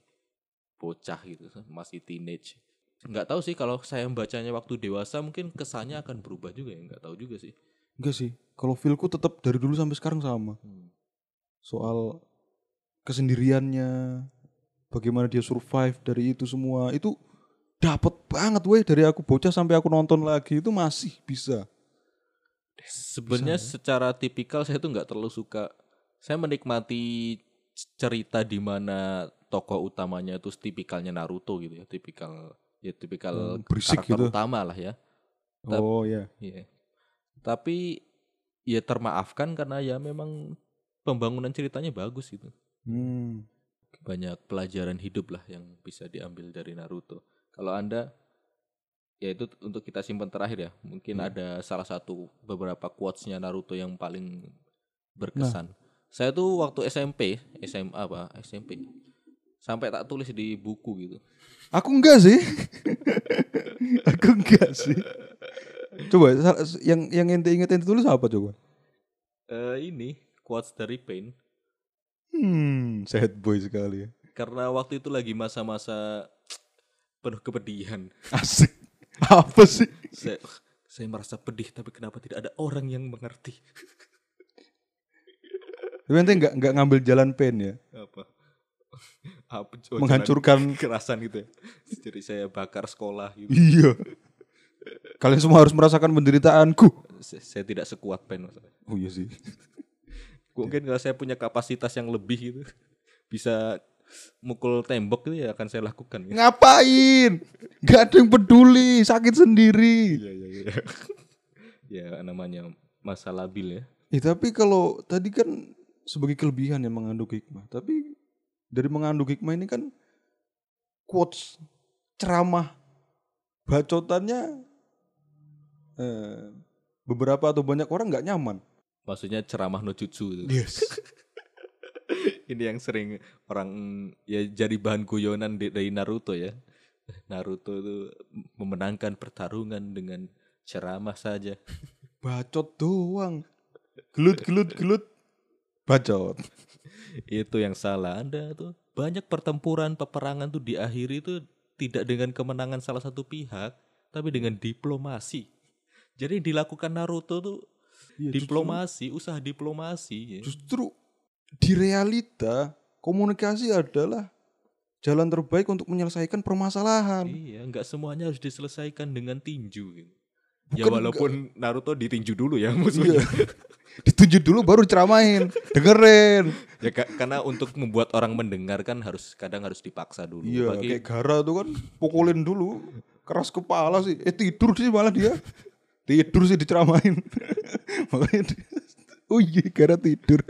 bocah gitu, masih teenage. Nggak tahu sih kalau saya membacanya waktu dewasa mungkin kesannya akan berubah juga ya, nggak tahu juga sih. Enggak sih. Kalau feelku tetap dari dulu sampai sekarang sama. Hmm. Soal kesendiriannya, bagaimana dia survive dari itu semua, itu dapat banget weh dari aku bocah sampai aku nonton lagi itu masih bisa. Sebenarnya secara tipikal saya tuh nggak terlalu suka. Saya menikmati cerita di mana tokoh utamanya itu tipikalnya Naruto gitu ya, tipikal ya tipikal Hmm, karakter gitu. utama lah ya. Tap- Oh ya. Iya. Tapi ya termaafkan karena ya memang pembangunan ceritanya bagus gitu. Hmm. Banyak pelajaran hidup lah yang bisa diambil dari Naruto. Kalau Anda ya itu untuk kita simpan terakhir ya. Mungkin Iya. ada salah satu beberapa quotes-nya Naruto yang paling berkesan. Saya tuh waktu SMP, SMA apa? SMP. Sampai tak tulis di buku gitu. Aku enggak sih. aku enggak sih. Coba yang yang ente inget ente tulis apa coba? Eh ini quotes dari Pain. Hmm, sad boy sekali ya. Karena waktu itu lagi masa-masa penuh kepedihan. Asik. Apa sih? saya saya merasa pedih tapi kenapa tidak ada orang yang mengerti Tapi ente enggak enggak ngambil jalan pen ya. apa apa Menghancurkan jalan kekerasan gitu ya jadi saya bakar sekolah gitu Iya. Kalian semua harus merasakan penderitaanku. saya, saya tidak sekuat pen. Oh iya sih. mungkin kalau saya punya kapasitas yang lebih gitu bisa mukul tembok itu ya akan saya lakukan ya. Ngapain? Gak ada yang peduli, sakit sendiri. Iya iya iya. ya namanya masa labil ya. Ya, tapi kalau tadi kan sebagai kelebihan yang mengandung hikmah. Tapi dari mengandung hikmah ini kan quotes, ceramah, bacotannya eh, beberapa atau banyak orang nggak nyaman. Maksudnya ceramah no itu. Yes. Ini yang sering orang ya jadi bahan guyonan di- dari Naruto ya. Naruto itu memenangkan pertarungan dengan ceramah saja. Bacot doang. Gelut, gelut, gelut. Bacot. Itu yang salah. Anda tuh banyak pertempuran peperangan tuh diakhiri itu tidak dengan kemenangan salah satu pihak, tapi dengan diplomasi. Jadi yang dilakukan Naruto tuh justru- diplomasi, usaha diplomasi. ya. Justru di realita komunikasi adalah jalan terbaik untuk menyelesaikan permasalahan. Iya, nggak semuanya harus diselesaikan dengan tinju. Gitu. ya Bukan walaupun Naruto ditinju dulu ya musuhnya. Iya. Ditunjuk dulu baru ceramain. Dengerin. ya ka- karena untuk membuat orang mendengar kan harus kadang harus dipaksa dulu. Iya, Bagi- kayak Gara tuh kan pukulin dulu. Keras kepala sih. Eh tidur sih malah dia. Tidur sih diceramain. Makanya dia- Oh iya, Gara tidur.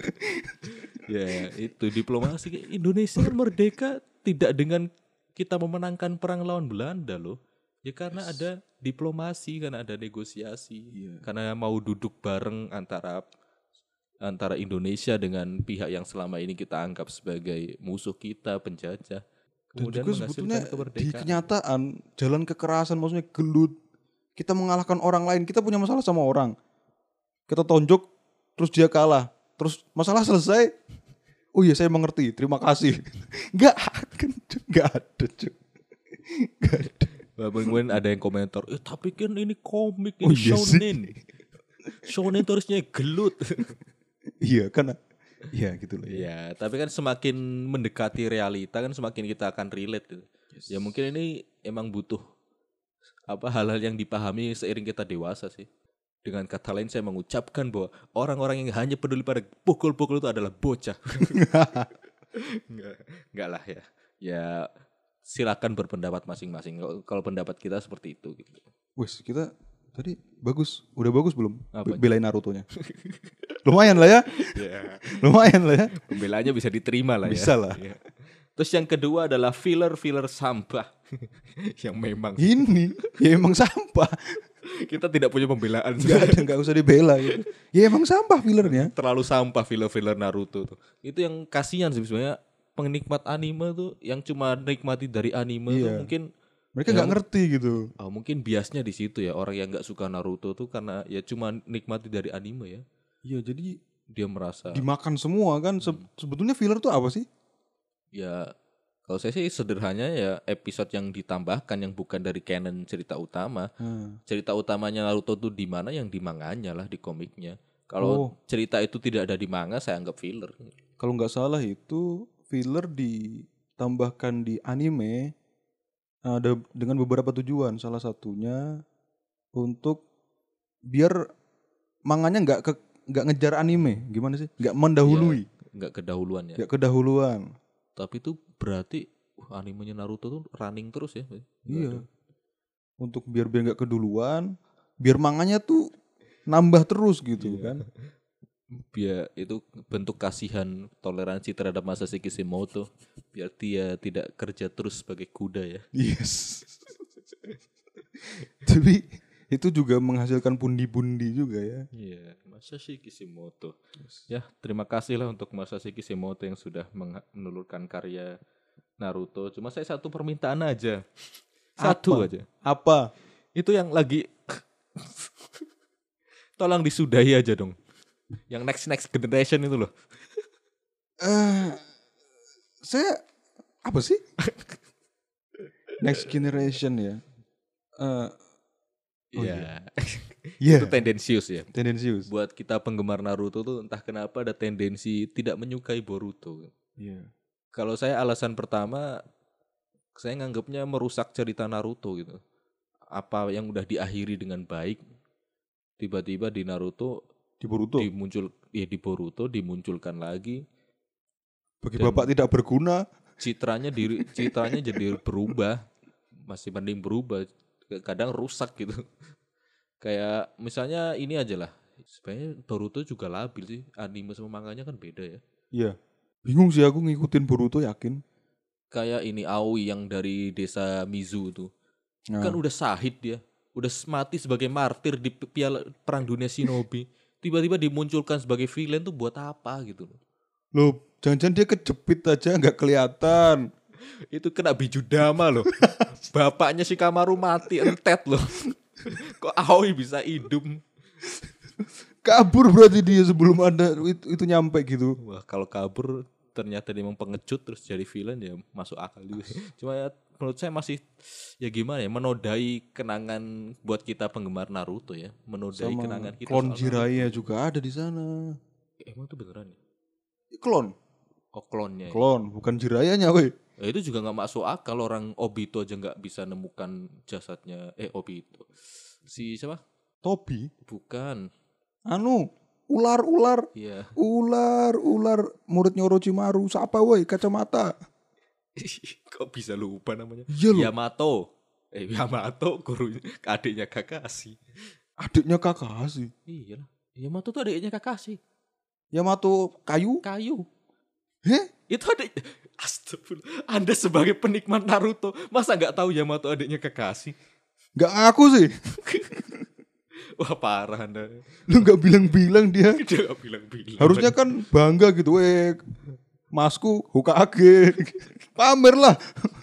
Ya itu diplomasi Indonesia merdeka tidak dengan kita memenangkan perang lawan Belanda loh. Ya karena ada diplomasi, karena ada negosiasi, Iya. karena mau duduk bareng antara antara Indonesia dengan pihak yang selama ini kita anggap sebagai musuh kita, penjajah. Dan Kemudian juga sebetulnya di kenyataan jalan kekerasan maksudnya gelut. Kita mengalahkan orang lain, kita punya masalah sama orang. Kita tonjok terus dia kalah. Terus masalah selesai. Oh iya saya mengerti, terima kasih. Enggak akan, Cuk. Nggak ada, Cuk. Nggak ada. Walaupun kemudian ada yang komentar, eh tapi kan ini komik, Oh ini iya sih. shonen. Shonen itu harusnya gelut. Iya kan Iya gitu loh ya. Iya, tapi kan semakin mendekati realita kan semakin kita akan relate. gitu. Ya mungkin ini emang butuh apa hal-hal yang dipahami seiring kita dewasa sih. Dengan kata lain saya mengucapkan bahwa orang-orang yang hanya peduli pada pukul-pukul itu adalah bocah. enggak, enggak lah ya. Ya silakan berpendapat masing-masing. Kalau- Kalau pendapat kita seperti itu gitu. Wes kita tadi bagus, udah bagus belum? Apa? Be- Belain Naruto-nya. Lumayan lah ya. Ya, Lumayan lah ya. pembelaannya bisa diterima lah ya. Bisa lah. Iya. Terus yang kedua adalah filler-filler sampah. yang memang Ini ya emang sampah. kita tidak punya pembelaan. Gak ada nggak usah dibela gitu. Ya emang sampah fillernya. Terlalu sampah filler-filler Naruto tuh. Itu yang kasihan sih sebenarnya penikmat anime tuh yang cuma nikmati dari anime tuh Iya. mungkin Mereka nggak ngerti gitu. oh, mungkin biasnya di situ ya orang yang nggak suka Naruto tuh karena ya cuma nikmati dari anime ya. Iya jadi Dia merasa dimakan semua kan. Se- sebetulnya filler tuh apa sih? ya kalau saya sih sederhananya ya episode yang ditambahkan yang bukan dari canon cerita utama. Hmm. cerita utamanya Naruto tuh di mana yang di manganya lah di komiknya. Oh. Kalau cerita itu tidak ada di manga saya anggap filler. Kalau nggak salah itu filler ditambahkan di anime ada dengan beberapa tujuan. Salah satunya untuk biar manganya nggak ke nggak ngejar anime, gimana sih? Nggak mendahului, Nggak kedahuluan ya. nggak kedahuluan. Tapi itu berarti wah, animenya Naruto tuh running terus ya. Nggak Iya. ada. Untuk biar biar nggak keduluan, biar manganya tuh nambah terus gitu kan. Biar itu bentuk kasihan toleransi terhadap Masashi Kishimoto biar dia tidak kerja terus sebagai kuda ya. Yes. Tapi itu juga menghasilkan pundi-pundi juga ya. Iya, Masashi Kishimoto. Ya, terima kasih lah untuk Masashi Kishimoto yang sudah menelurkan karya Naruto. Cuma saya satu permintaan aja. Satu Apa? aja. Apa? Itu yang lagi tolong disudahi aja dong. Yang next next generation itu loh. eh saya apa sih? Next generation ya. Eh Oh Iya. Iya. Itu tendensius ya. tendensius. Buat kita penggemar Naruto tuh entah kenapa ada tendensi tidak menyukai Boruto. Iya. Kalau saya alasan pertama saya nganggapnya merusak cerita Naruto gitu. Apa yang udah diakhiri dengan baik tiba-tiba di Naruto Di Boruto. dimuncul ya di Boruto dimunculkan lagi. Bagi dan- bapak tidak berguna. citranya diri citranya jadi berubah. Masih mending berubah. Kadang rusak gitu. Kayak misalnya ini aja lah. Sebenarnya Boruto juga labil sih. Anime sama manganya kan beda ya. Iya. Bingung sih aku ngikutin Boruto yakin. kayak ini Aoi yang dari desa Mizu tuh Nah, kan udah sahid dia. Udah mati sebagai martir di pi- piala perang dunia shinobi tiba-tiba dimunculkan sebagai villain tuh buat apa gitu loh. Loh, jangan-jangan dia kejepit aja nggak kelihatan. itu kena biju dama loh. Bapaknya si Kamaru mati entet loh. Kok Aoi bisa hidup? Kabur berarti dia sebelum ada itu, itu nyampe gitu. wah kalau kabur ternyata dia memang pengecut terus jadi villain ya masuk akal juga cuma ya menurut saya masih ya gimana ya menodai kenangan buat kita penggemar Naruto ya menodai Sama kenangan kita klon Jiraiya juga ada di sana. Naruto. emang itu beneran ya Klon. oh klonnya ya? Klon, bukan Jiraiya-nya, weh. Ya, itu juga nggak masuk akal orang Obito aja nggak bisa nemukan jasadnya eh Obito si siapa Tobi. bukan Anu, ular-ular, iya ular-ular muridnya Orochimaru. Siapa woi? Kacamata. kok bisa lupa namanya Iya loh. Yamato eh Yamato guru adiknya Kakashi Adiknya Kakashi. iya lah Yamato tuh adiknya Kakashi Yamato kayu. kayu Heh? itu adik Astagfirullah Anda sebagai penikmat Naruto masa nggak tahu Yamato adiknya Kakashi Gak aku sih. wah parah Anda Lu gak bilang-bilang dia. dia nggak bilang-bilang Harusnya kan bangga gitu, weh. Masku Hokage. Pamer lah.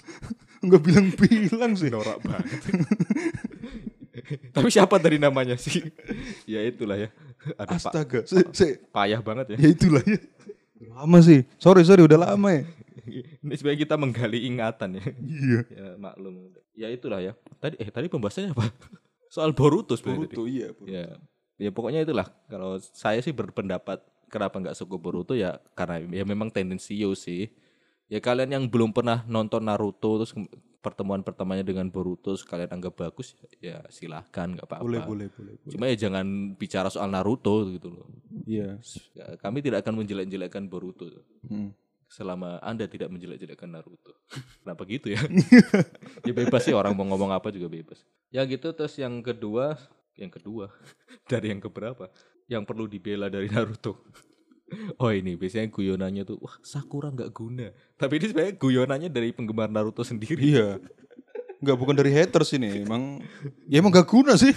Enggak bilang-bilang sih. norak banget tapi siapa tadi namanya sih ya itulah ya ada Astaga. Se, se, payah banget ya ya itulah ya. Lama sih. Sorry, sorry udah lama ya. ini sebenarnya kita menggali ingatan ya Iya. ya maklum ya itulah ya tadi eh tadi pembahasannya apa soal Boruto. Boruto iya. ya ya pokoknya itulah kalau saya sih berpendapat kenapa nggak suka Boruto ya karena ya memang tendensius sih ya kalian yang belum pernah nonton Naruto terus pertemuan pertamanya dengan Boruto kalian anggap bagus ya silahkan nggak apa-apa Boleh, boleh, boleh. boleh. cuma ya jangan bicara soal Naruto gitu loh Iya. Ya, kami tidak akan menjelek-jelekkan Boruto Hmm. selama anda tidak menjelek-jelekkan Naruto kenapa gitu ya ya bebas sih orang mau ngomong apa juga bebas ya gitu terus yang kedua yang kedua dari yang keberapa yang perlu dibela dari Naruto oh ini biasanya guyonannya tuh wah Sakura nggak guna tapi ini sebenarnya guyonannya dari penggemar Naruto sendiri Iya. Enggak bukan dari haters ini, emang ya emang gak guna sih.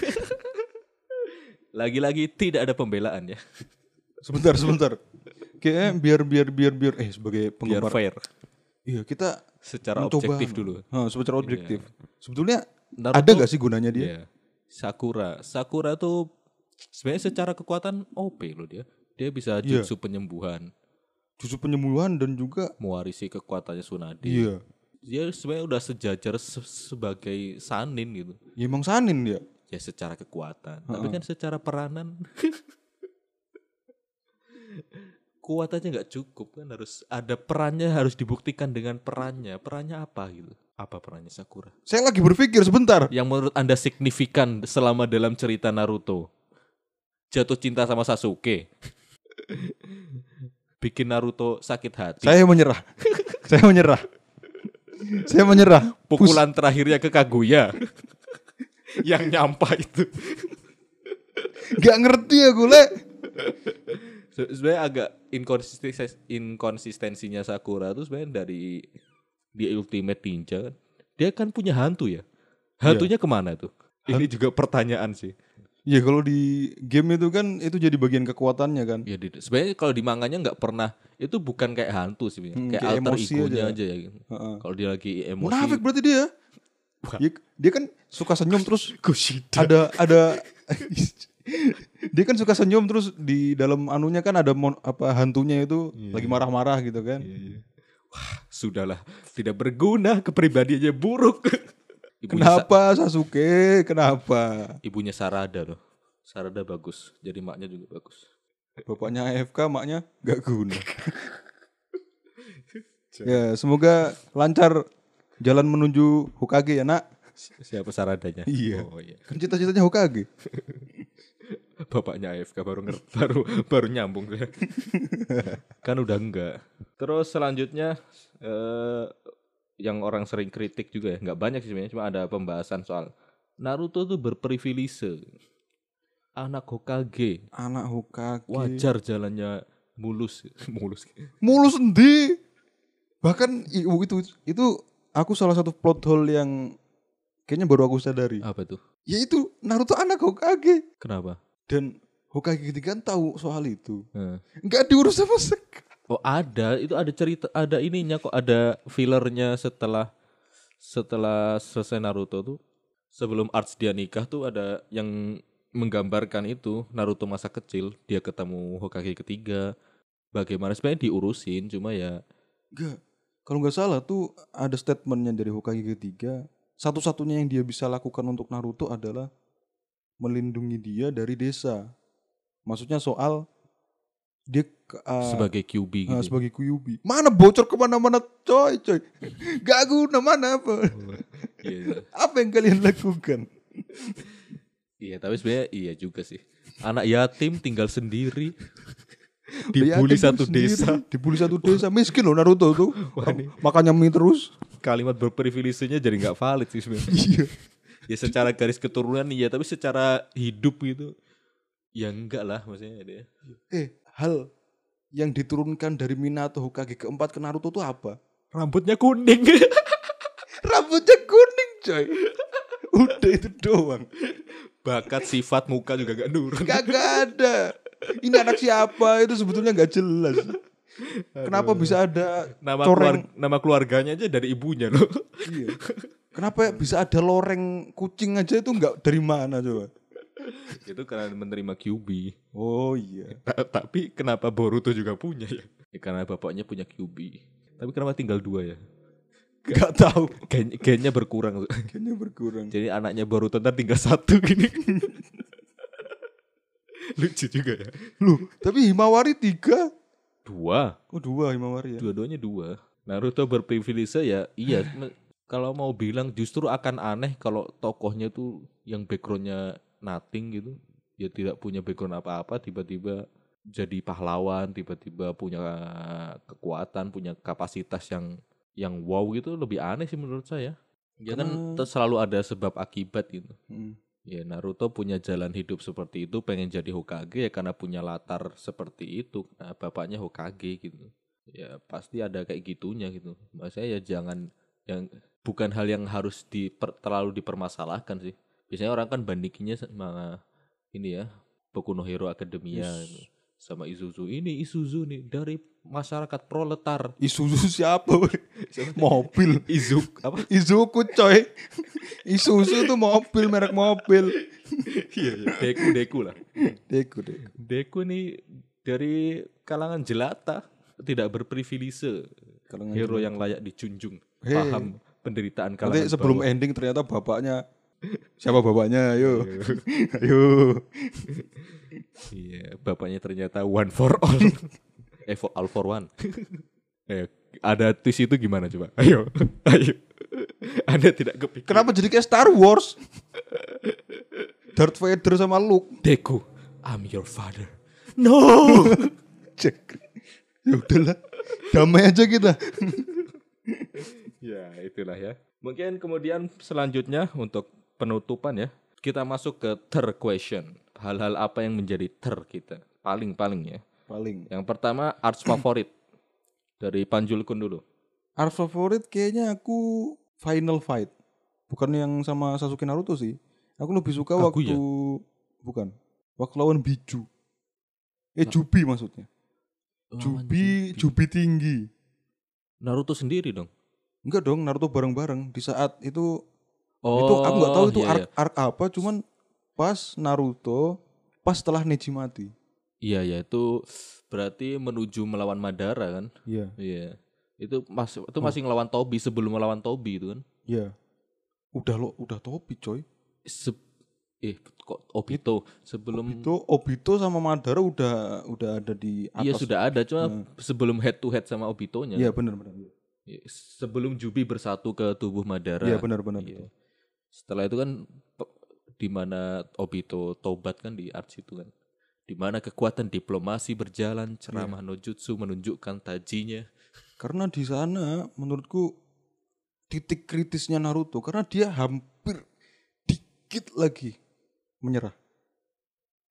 Lagi-lagi tidak ada pembelaan ya. Sebentar, sebentar. Kayaknya biar biar biar biar eh sebagai Biar penggemar. fair. Iya, kita Secara mencoba- objektif dulu. Hah, secara objektif. Sebetulnya Naruto- ada gak sih gunanya dia? Iya. Sakura. Sakura tuh sebenarnya secara kekuatan OP loh dia. Dia bisa Iya. jutsu penyembuhan, Justru penyembuhan dan juga mewarisi kekuatannya Tsunade. iya. Dia sebenarnya udah sejajar se- sebagai Sanin gitu. Ya emang sanin dia. Ya secara kekuatan. Tapi kan secara peranan kuat aja nggak cukup kan harus ada perannya harus dibuktikan dengan perannya. Perannya apa gitu? Apa perannya Sakura? Saya lagi berpikir sebentar. Yang menurut Anda signifikan selama dalam cerita Naruto? Jatuh cinta sama Sasuke. Bikin Naruto sakit hati. Saya menyerah. saya menyerah. saya menyerah. Pukulan terakhirnya ke Kaguya. yang nyampah itu. Gak ngerti Le. Se- Sebenarnya agak inkonsistensi inkonsistensinya Sakura tuh sebenarnya dari di Ultimate Ninja kan. Dia kan punya hantu ya. Hantunya ke mana tuh? Ini juga pertanyaan sih. Ya kalau di game itu kan itu jadi bagian kekuatannya kan. Ya sebenarnya kalau di manganya nggak pernah itu bukan kayak hantu sih, Hmm, kayak, kayak alter egonya aja. aja, ya. gitu. Heeh. Kalau dia lagi emosi, Munafik berarti dia. Ya, dia kan suka senyum terus Kushida. ada ada dia kan suka senyum terus di dalam anunya kan ada mon- apa hantunya itu lagi marah-marah gitu kan. Wah, sudahlah, tidak berguna, kepribadiannya buruk. Ibunya, Sa- Kenapa Sasuke? Kenapa? ibunya Sarada loh. Sarada bagus, jadi maknya juga bagus. Bapaknya AFK, maknya gak guna. ya, semoga lancar jalan menuju Hokage ya, Nak. Siapa Saradanya? Iya. Oh iya. Kan cita-citanya Hokage. Bapaknya AFK baru ngerti, baru baru nyambung kan udah enggak. Terus selanjutnya eh yang orang sering kritik juga ya, nggak banyak sih sebenarnya, cuma ada pembahasan soal Naruto tuh berprivilise. Anak Hokage, Anak Hokage. wajar jalannya mulus, mulus. Mulus endi? Bahkan itu itu aku salah satu plot hole yang kayaknya baru aku sadari. Apa tuh? Yaitu Naruto anak Hokage Kenapa? dan Hokage ketiga kan tahu soal itu. Nggak diurus sama sekali. Oh ada, itu ada cerita, ada ininya kok, ada fillernya setelah setelah selesai Naruto tuh. Sebelum Arts dia nikah tuh ada yang menggambarkan itu Naruto masa kecil, dia ketemu Hokage ketiga. Bagaimana sebenarnya diurusin, cuma ya Enggak. Kalau nggak salah tuh ada statementnya dari Hokage ketiga. Satu-satunya yang dia bisa lakukan untuk Naruto adalah melindungi dia dari desa. Maksudnya soal dia uh, sebagai QB gitu. uh, sebagai Kyuubi. Mana bocor ke mana-mana coy coy. Gak guna mana apa. Iya. Apa yang kalian lakukan? Iya, tapi sebenarnya iya juga sih. Anak yatim tinggal sendiri. Dibully satu sendiri. desa. Dibully satu desa. Miskin loh Naruto tuh. Makannya mie terus. Kalimat berprivilisenya jadi nggak valid sih sebenarnya. Iya. ya secara garis keturunan iya tapi secara hidup gitu ya enggak lah maksudnya dia Eh, hal yang diturunkan dari Minato Hokage keempat ke Naruto tuh apa? rambutnya kuning Rambutnya kuning coy. Udah itu doang. bakat sifat muka juga gak nurun Kagak ada. Ini anak siapa itu sebetulnya nggak jelas. Kenapa bisa ada nama coreng? nama keluarganya aja dari ibunya loh Iya. Kenapa bisa ada loreng kucing aja itu nggak dari mana coba? Itu karena menerima QB Oh iya. Ta- tapi kenapa Boruto juga punya ya? ya karena bapaknya punya QB tapi kenapa tinggal dua ya Gak tahu. Gen- gennya berkurang Kayaknya berkurang. jadi anaknya Boruto ntar tinggal satu gini lucu juga ya Loh, tapi Himawari tiga. dua Oh dua Himawari ya. Dua-duanya dua. Naruto berprivilege ya iya. kalau mau bilang justru akan aneh kalau tokohnya tuh yang backgroundnya nothing gitu. Dia tidak punya background apa-apa tiba-tiba jadi pahlawan, tiba-tiba punya kekuatan, punya kapasitas yang yang wow gitu lebih aneh sih menurut saya. Ya kan Karena- ter- selalu ada sebab akibat gitu. Hmm. Ya Naruto punya jalan hidup seperti itu, pengen jadi Hokage ya karena punya latar seperti itu. Nah, bapaknya Hokage gitu. Ya pasti ada kayak gitunya gitu. Maksudnya ya jangan yang bukan hal yang harus diper, terlalu dipermasalahkan sih. Biasanya orang kan bandinginnya sama ini ya, Boku no Hero Academia gitu. sama Isuzu. Ini Isuzu nih dari masyarakat proletar. Isuzu siapa? mobil. Izu apa? Izuku coy. Isuzu tuh mobil, merek mobil. Iya, iya. Deku Deku lah. Deku, deku. Deku nih dari kalangan jelata, tidak berprivilege. Kalangan Hero yang layak dijunjung. Hei. Paham penderitaan kalangan Nanti sebelum bawah. ending ternyata bapaknya siapa bapaknya? Ayo. Ayo. Iya, bapaknya ternyata one for all. eh, for all for one. eh, ada twist itu gimana coba? Ayo, ayo. Anda tidak kepikir. Kenapa jadi kayak Star Wars? Darth Vader sama Luke. Deku, I'm your father. No. Cek. Ya udahlah. Damai aja kita. ya, itulah ya. Mungkin kemudian selanjutnya untuk penutupan ya, kita masuk ke third question. Hal-hal apa yang menjadi ter kita? Paling-paling ya. Paling. Yang pertama arts favorit dari Panjul Kun dulu. Art favorit kayaknya aku Final Fight. Bukan yang sama Sasuke Naruto sih. Aku lebih suka Aku waktu ya? bukan. Waktu lawan Biju. Eh Jubi maksudnya. Oh, Jubi, Jubi tinggi. Naruto sendiri dong. Enggak dong, Naruto bareng-bareng di saat itu Oh, itu aku nggak tahu itu iya, arc, iya. arc apa, cuman pas Naruto pas setelah Neji mati. Iya ya itu berarti menuju melawan Madara kan? Iya, Iya. Itu masih Oh. itu masih ngelawan Tobi sebelum melawan Tobi itu kan? iya. Udah lo, udah topi coy. Se eh kok Obito sebelum Itu Obito sama Madara udah udah ada di atas. Iya sudah ada cuma Nah. sebelum head to head sama Obitonya. Iya benar benar. Iya, Sebelum Jubi bersatu ke tubuh Madara. Iya benar benar. Iya. Setelah itu kan di mana Obito tobat kan di arts itu kan. Di mana kekuatan diplomasi berjalan, ceramah no jutsu menunjukkan tajinya. Karena di sana menurutku titik kritisnya Naruto karena dia hampir dikit lagi menyerah.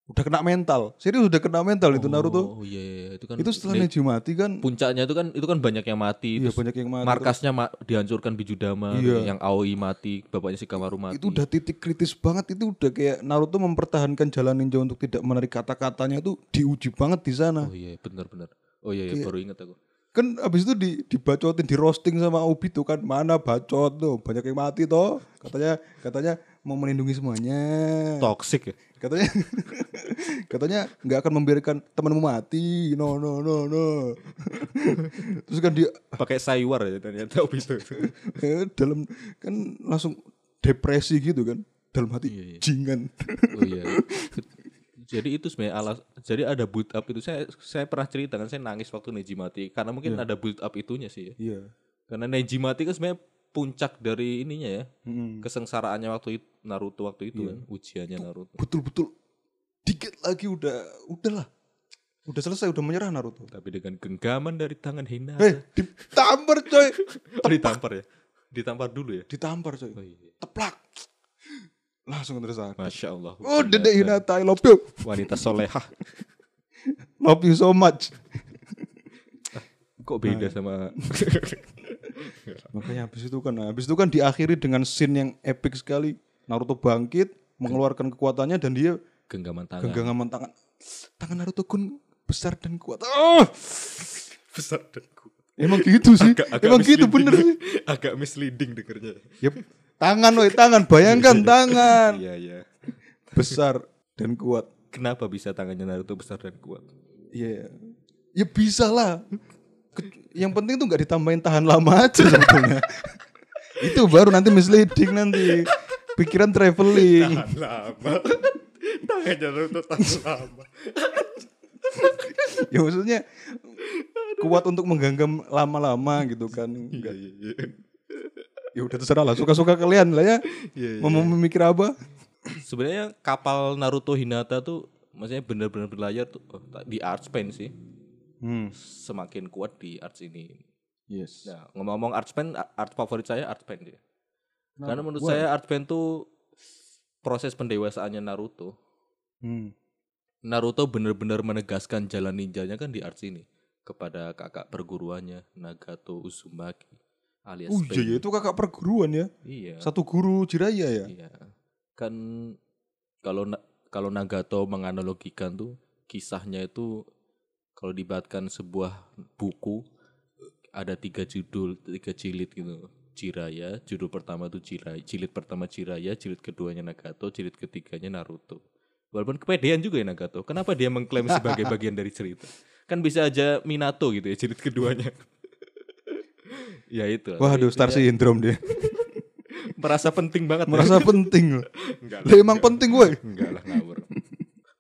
Udah kena mental. Serius udah kena mental itu Naruto. Oh iya, iya. itu kan Itu setelah ne- Neji mati kan puncaknya itu kan itu kan banyak yang mati. iya banyak yang mati. markasnya ma- dihancurkan Bijudama, Iya. yang Aoi mati, bapaknya Shikamaru mati. itu udah titik kritis banget itu udah kayak Naruto mempertahankan jalan ninja untuk tidak menarik kata-katanya itu diuji banget di sana. Oh iya, benar-benar. Oh iya, iya Kayak- baru ingat aku. Kan abis itu di dibacotin di roasting sama Obito kan mana bacot tuh banyak yang mati toh katanya katanya mau melindungi semuanya Toxic ya. katanya katanya nggak akan membiarkan temanmu mati no no no no terus kan dia Pakai Saiwar ya ternyata Obito. eh, dalam kan langsung depresi gitu kan dalam hati Iya, iya. jingan Oh iya. Jadi itu sebenarnya alas. Jadi ada build up itu saya saya pernah cerita kan saya nangis waktu Neji mati karena mungkin ada build up itunya sih ya. iya Karena Neji mati kan sebenarnya puncak dari ininya ya Mm. kesengsaraannya waktu itu, Naruto waktu itu kan ujiannya Naruto. betul-betul dikit lagi udah udahlah udah selesai udah menyerah Naruto Tapi dengan genggaman dari tangan Hinata. eh ditampar coy Oh, ditampar ya? Ditampar dulu ya? ditampar coy Oh iya. teplak langsung terus Masya Allah. oh dedek Hinata I love you Wanita solehah. love you so much Kok beda sama makanya habis itu kan habis itu kan diakhiri dengan scene yang epic sekali Naruto bangkit mengeluarkan kekuatannya dan dia genggaman tangan? genggaman tangan tangan Naruto kun besar dan kuat oh besar dan kuat. emang gitu sih emang gitu bener sih Agak misleading dengernya. Yep. tangan woi tangan bayangkan tangan Iya, iya. besar dan kuat Kenapa bisa tangannya Naruto besar dan kuat? Iya. Ya bisa lah. Yang penting tuh nggak ditambahin tahan lama aja sebetulnya. Itu baru nanti misleading nanti. Pikiran traveling. lama. tangannya Naruto tahan lama. Ya maksudnya kuat untuk menggenggam lama-lama gitu kan. Nggak- iya, iya. Ya udah terserah lah. Suka-suka kalian lah ya. Iya, iya. Mau memikir apa? Sebenarnya kapal Naruto Hinata tuh maksudnya benar-benar berlayar tuh oh, di pen sih. Hmm. Semakin kuat di arts ini. Yes. Nah, ngomong-ngomong arts pen, art favorit saya arts pen dia. Karena menurut Why? saya art pen tuh proses pendewasaannya Naruto. Hmm. Naruto benar-benar menegaskan jalan ninjanya kan di arts ini kepada kakak perguruannya Nagato Uzumaki alias Oh iya, ya, itu kakak perguruan ya. Iya. Satu guru Jiraya ya. Iya. Kan kalau na- kalau Nagato menganalogikan tuh kisahnya itu kalau dibuatkan sebuah buku ada tiga judul, tiga jilid gitu. Jiraya, judul pertama tuh Jiraya, jilid pertama Jiraya, jilid keduanya Nagato, jilid ketiganya Naruto. Walaupun kepedean juga ya Nagato. Kenapa dia mengklaim sebagai bagian dari cerita? Kan bisa aja Minato gitu ya jilid keduanya. ya itu. Waduh, Itu star dia syndrome dia. merasa penting banget. ya. Merasa penting loh. Enggak Lah emang penting woi. Enggak lah ngawur.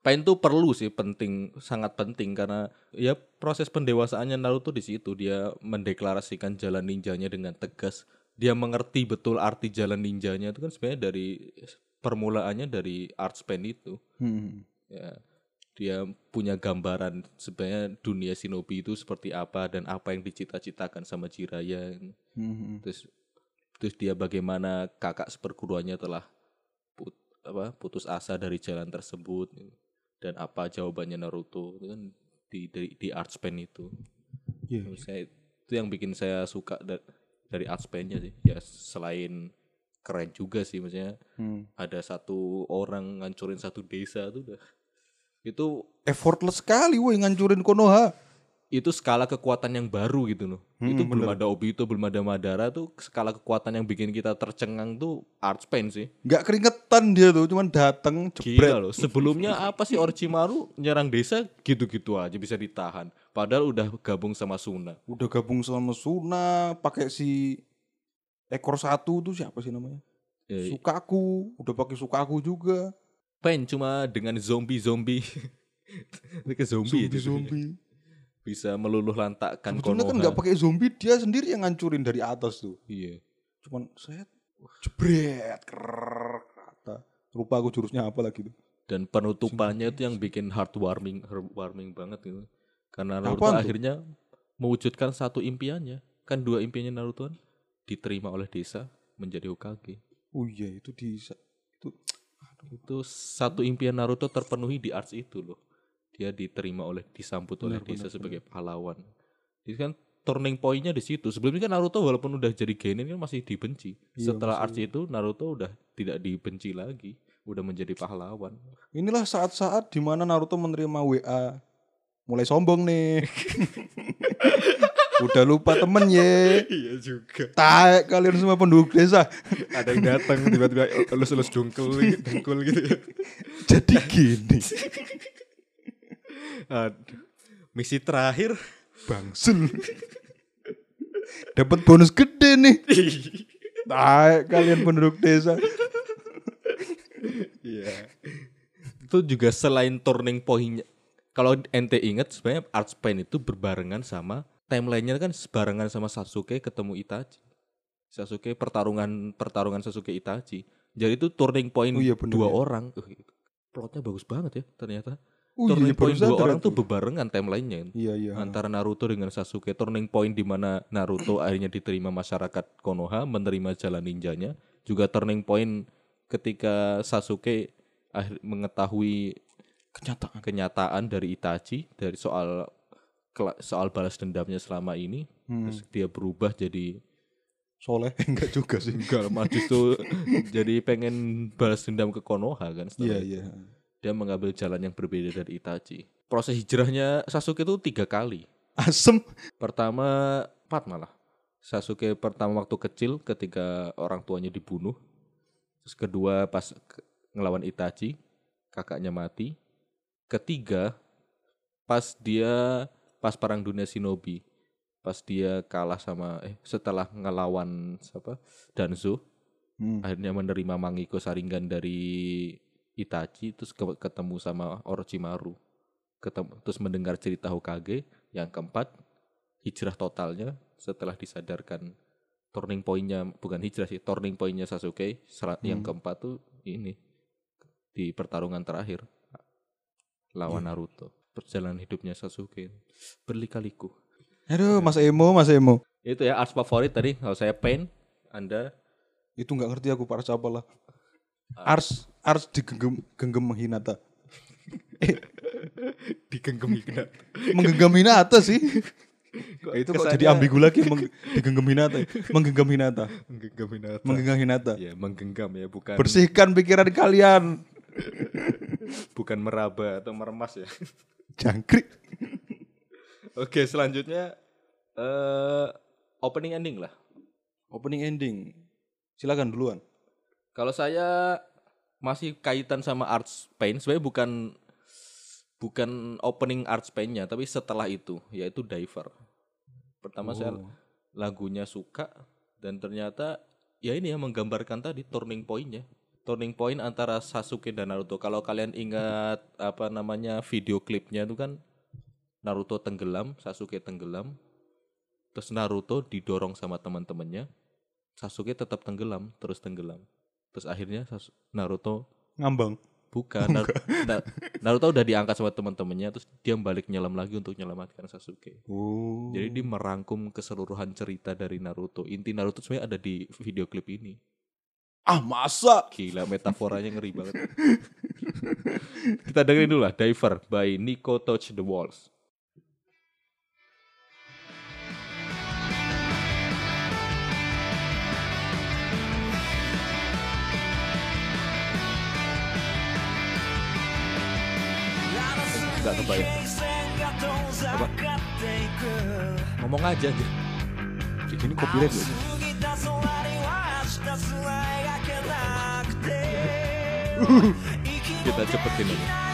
Pain tuh perlu sih penting sangat penting karena ya proses pendewasaannya Naruto di situ dia mendeklarasikan jalan ninjanya dengan tegas. Dia mengerti betul arti jalan ninjanya itu kan sebenarnya dari permulaannya dari art pen itu. Hmm. Ya, dia punya gambaran sebenarnya dunia shinobi itu seperti apa dan apa yang dicita-citakan sama Jiraya. Hmm. Terus terus dia bagaimana kakak seperguruannya telah put- apa putus asa dari jalan tersebut. Dan apa jawabannya Naruto itu kan di di art span itu. Iya. Menurut saya itu yang bikin saya suka da- dari art span-nya sih. Ya selain keren juga sih maksudnya Hmm. ada satu orang ngancurin satu desa tuh udah itu Effortless sekali woi ngancurin Konoha. Itu skala kekuatan yang baru gitu loh. Hmm, itu belum ada Obito, belum ada Madara tuh skala kekuatan yang bikin kita tercengang tuh art span sih. Nggak keringetan dia tuh, cuman datang Gila jebret. loh. Sebelumnya apa sih Orochimaru nyerang desa gitu-gitu aja bisa ditahan. Padahal udah gabung sama Suna. Udah gabung sama Suna, pakai si ekor satu tuh siapa sih namanya? Eh, Sukaku, udah pakai Sukaku juga. Pen cuma dengan zombie-zombie. Ke zombie, Zombie zombie. Bisa meluluh lantakkan Sebetulnya Konoha. kan nggak pakai zombie, dia sendiri yang ngancurin dari atas tuh. Iya. Cuman saya jebret, krrrr, rata. Lupa aku jurusnya apa lagi tuh. Dan penutupannya itu yang bikin heartwarming, heartwarming banget gitu. Karena Naruto Apaan tuh? akhirnya mewujudkan satu impiannya. Kan dua impiannya Naruto kan diterima oleh desa menjadi Hokage. Oh iya, itu di itu Itu satu impian Naruto terpenuhi di arts itu loh. Dia diterima oleh disambut oleh desa benar, sebagai pahlawan. Jadi kan turning point-nya di situ. Sebelumnya kan Naruto walaupun udah jadi genin kan masih dibenci. Iya, Setelah masih- arts itu Naruto udah tidak dibenci lagi, udah menjadi pahlawan. Inilah saat-saat di mana Naruto menerima WA mulai sombong nih. Udah lupa temen ye. Iya juga. Taek kalian semua penduduk desa. ada yang datang tiba-tiba elus-elus dongkel gitu, dengkul gitu ya. Jadi gini, Aduh. Misi terakhir. bangsul. Dapat bonus gede nih. Taek kalian penduduk desa. Iya. Itu juga selain turning point kalau ente ingat sebenarnya Art Pain itu berbarengan sama timelinenya kan sebarengan sama Sasuke ketemu Itachi. Sasuke pertarungan pertarungan Sasuke Itachi. Jadi itu turning point Oh iya, bener dua ya. orang. Uh, plotnya bagus banget ya ternyata. Oh turning iya, point dua orang tuh bebarengan timelinenya. Iya iya. antara Naruto dengan Sasuke turning point di mana Naruto akhirnya diterima masyarakat Konoha menerima jalan ninjanya juga turning point ketika Sasuke akhir mengetahui Kenyataan. kenyataan dari Itachi dari soal soal balas dendamnya selama ini Hmm. terus dia berubah jadi Soleh enggak juga sih. enggak mah justru jadi pengen balas dendam ke Konoha kan Iya iya. Dia mengambil jalan yang berbeda dari Itachi proses hijrahnya Sasuke itu tiga kali Asem. Pertama empat malah. Sasuke pertama waktu kecil ketika orang tuanya dibunuh. Terus kedua pas ngelawan Itachi, kakaknya mati. Ketiga pas dia pas perang dunia shinobi. Pas dia kalah sama eh setelah ngelawan siapa? Danzo, Hmm. akhirnya menerima Mangiko Sharingan dari Itachi terus ke- ketemu sama Orochimaru. Ketemu terus mendengar cerita Hokage. Yang keempat, hijrah totalnya setelah disadarkan turning point-nya bukan hijrah sih, turning point-nya Sasuke yang Hmm. keempat tuh ini di pertarungan terakhir lawan Iya. Naruto. Perjalanan hidupnya Sasuke berlika-liku. Aduh, Mas Emo, Mas Emo. Itu ya arts favorit tadi kalau saya Pain, Anda Itu nggak ngerti aku para siapa lah. Ars, Ars digenggam genggam Hinata. digenggam Hinata. Menggenggam Hinata sih. Kok itu kok kesannya jadi ambigu lagi meng, digenggam Hinata. Menggenggam Hinata. Menggenggam Hinata. Menggenggam Hinata. ya, menggenggam ya, bukan Bersihkan pikiran kalian. bukan meraba atau meremas ya. Jangkrik. Oke, selanjutnya eh opening ending lah. Opening ending. Silakan duluan. Kalau saya masih kaitan sama Arts Pain, sebenarnya bukan bukan opening Arts Pain-nya, tapi setelah itu yaitu Diver. Pertama saya Oh. lagunya suka dan ternyata ya ini yang menggambarkan tadi turning point-nya. Turning point antara Sasuke dan Naruto. Kalau kalian ingat apa namanya video klipnya itu kan Naruto tenggelam, Sasuke tenggelam. Terus Naruto didorong sama teman-temannya. Sasuke tetap tenggelam, terus tenggelam. Terus akhirnya Naruto Ngambang. bukan Nar- Na- Naruto udah diangkat sama teman-temannya terus dia balik nyelam lagi untuk menyelamatkan Sasuke. Oh. Jadi dia merangkum keseluruhan cerita dari Naruto. Inti Naruto sebenarnya ada di video klip ini. ah masa? Gila metaforanya ngeri banget. Kita dengerin dulu lah Diver by Nico Touch the Walls. Enggak kebayang. Apa? Ngomong aja gitu. Ini copyright loh. Kita cepetin aja.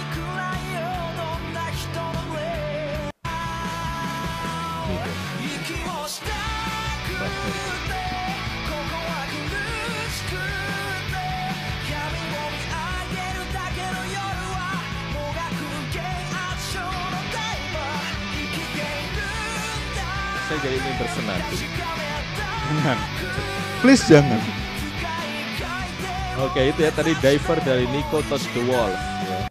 Ingin bersenandung. Jangan. Please jangan. Oke itu ya tadi diver dari Nico Touch the Wall. Ya.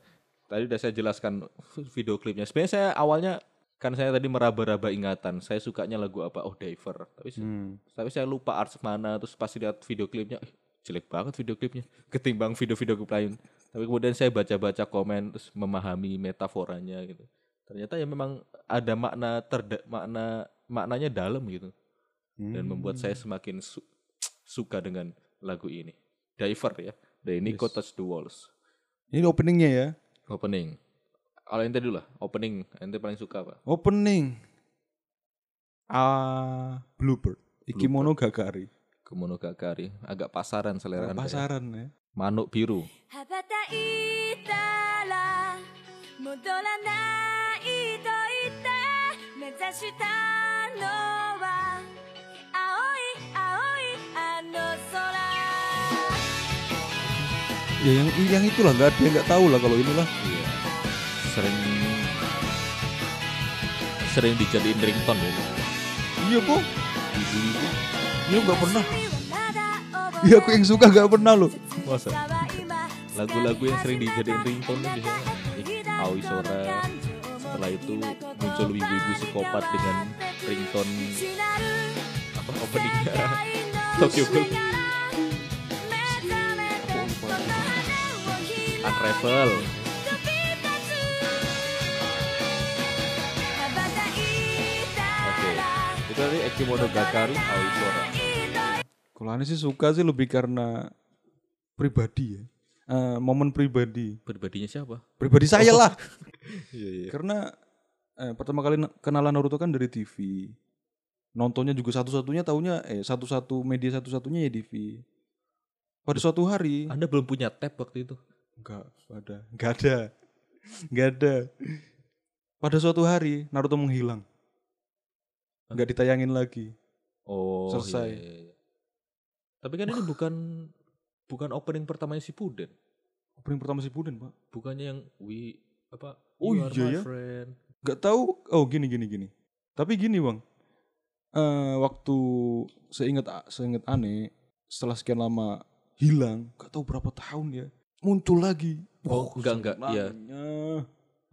Tadi udah saya jelaskan video klipnya. Sebenarnya saya awalnya kan saya tadi meraba-raba ingatan. Saya sukanya lagu apa? Oh diver. Tapi Hmm. tapi saya lupa arts mana. Terus pas lihat video klipnya, eh, jelek banget video klipnya. Ketimbang video-video klip lain. Tapi kemudian saya baca-baca komen terus memahami metaforanya gitu. Ternyata ya memang ada makna terda makna maknanya dalam gitu dan membuat saya semakin su- suka dengan lagu ini. Diver ya, dari Nico Touch the Walls. Ini openingnya ya. Opening. Kalau ente dulu lah, opening. Ente paling suka apa? Opening. Ah, Bluebird. Ikimono Gakari. Kemonogakari. Agak pasaran selera ente ya. Pasaran ya. Manuk biru. 羽 ya yang yang itulah nggak ada nggak tahu lah kalau inilah. Iya. sering sering dijadiin ringtone ya iya bu. Ibu-ibu iya nggak pernah. Iya aku yang suka nggak pernah loh. Masa? Lagu-lagu yang sering dijadiin ringtone tuh biasanya Aoi Sora. Setelah itu muncul ibu-ibu psikopat dengan ringtone apa openingnya Tokyo Ghoul Unravel. Oke. Itu tadi Ekimono Gakari Aoi Sora. Kalau aneh sih suka sih lebih karena pribadi ya. Eh, momen pribadi. Pribadinya siapa? Pribadi saya lah. Iya iya. Karena eh, pertama kali na- kenalan Naruto kan dari TV. Nontonnya juga satu-satunya tahunya eh satu-satu media satu-satunya ya TV. Pada suatu hari Anda belum punya tab waktu itu. enggak ada, enggak ada. Enggak ada. Pada suatu hari Naruto menghilang. Enggak ditayangin lagi. Oh, Selesai. iya, iya, iya. Tapi kan ini bukan bukan opening pertamanya si Puden. Opening pertama si Puden, Pak. Bukannya yang we apa? Oh, you are iya my ya? friend. Enggak tahu. Oh, gini gini gini. Tapi gini, Bang. Eh waktu seingat seingat aneh setelah sekian lama hilang, enggak tahu berapa tahun ya. Muncul lagi. Oh, enggak, enggak, iya.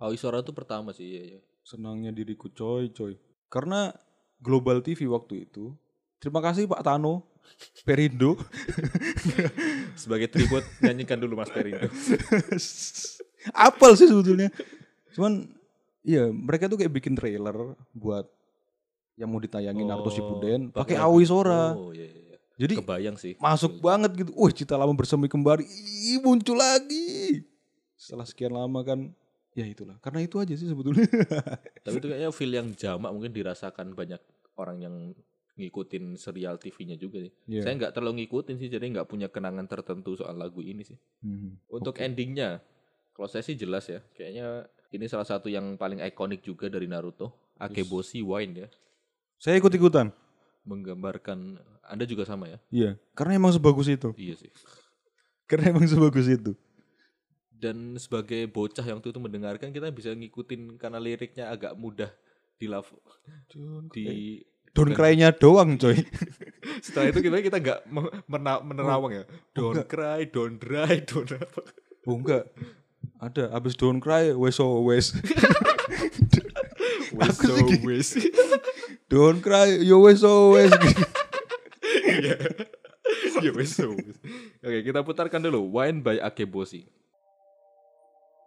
Aoi Sora itu pertama sih, iya, iya. Senangnya diriku coy, coy. Karena Global TV waktu itu. Terima kasih Pak Tano. Perindo. Sebagai tribute nyanyikan dulu Mas Perindo. Apel sih sebetulnya. Cuman iya, mereka tuh kayak bikin trailer buat yang mau ditayangin Naruto Oh, Shippuden pakai Aoi Sora. Oh iya iya. Jadi Kebayang sih. masuk banget gitu. Wah, cita lama bersemi kembali. Ih, muncul lagi. Setelah sekian lama kan ya itulah. Karena itu aja sih sebetulnya. Tapi itu kayaknya feel yang jamak mungkin dirasakan banyak orang yang ngikutin serial TV-nya juga sih. Iya. Saya nggak terlalu ngikutin sih, jadi nggak punya kenangan tertentu soal lagu ini sih. Hmm. Untuk endingnya, kalau saya sih jelas ya, kayaknya ini salah satu yang paling ikonik juga dari Naruto, Akeboshi Wine ya, Saya ikut-ikutan. menggambarkan Anda juga sama ya? Iya, karena emang sebagus itu. Iya sih. Karena emang sebagus itu. Dan sebagai bocah yang itu mendengarkan kita bisa ngikutin karena liriknya agak mudah di di Don't cry-nya doang, coy. setelah itu kita kita nggak menerawang ya. Don't cry, don't dry, don't apa. Oh enggak. Ada abis don't cry, wes so wes. Wes Aku so sih gitu. wes. don't cry, yo wes so wes. Ya wes so wes. Oke, kita putarkan dulu Wine by Akeboshi.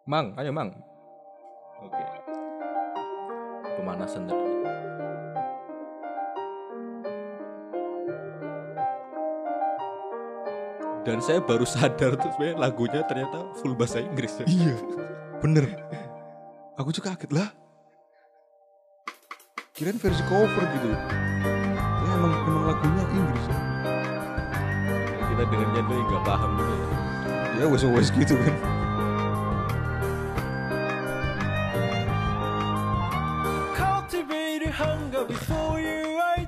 Mang, ayo Mang. Oke. Pemanasan tadi. Dan saya baru sadar tuh sebenarnya lagunya ternyata full bahasa Inggris. ya. iya, bener. Aku juga kaget lah. Kirain versi cover gitu. Ya, emang, emang lagunya Inggris. ya. Kita dengarnya dulu nggak paham juga ya. Ya wes wes gitu kan.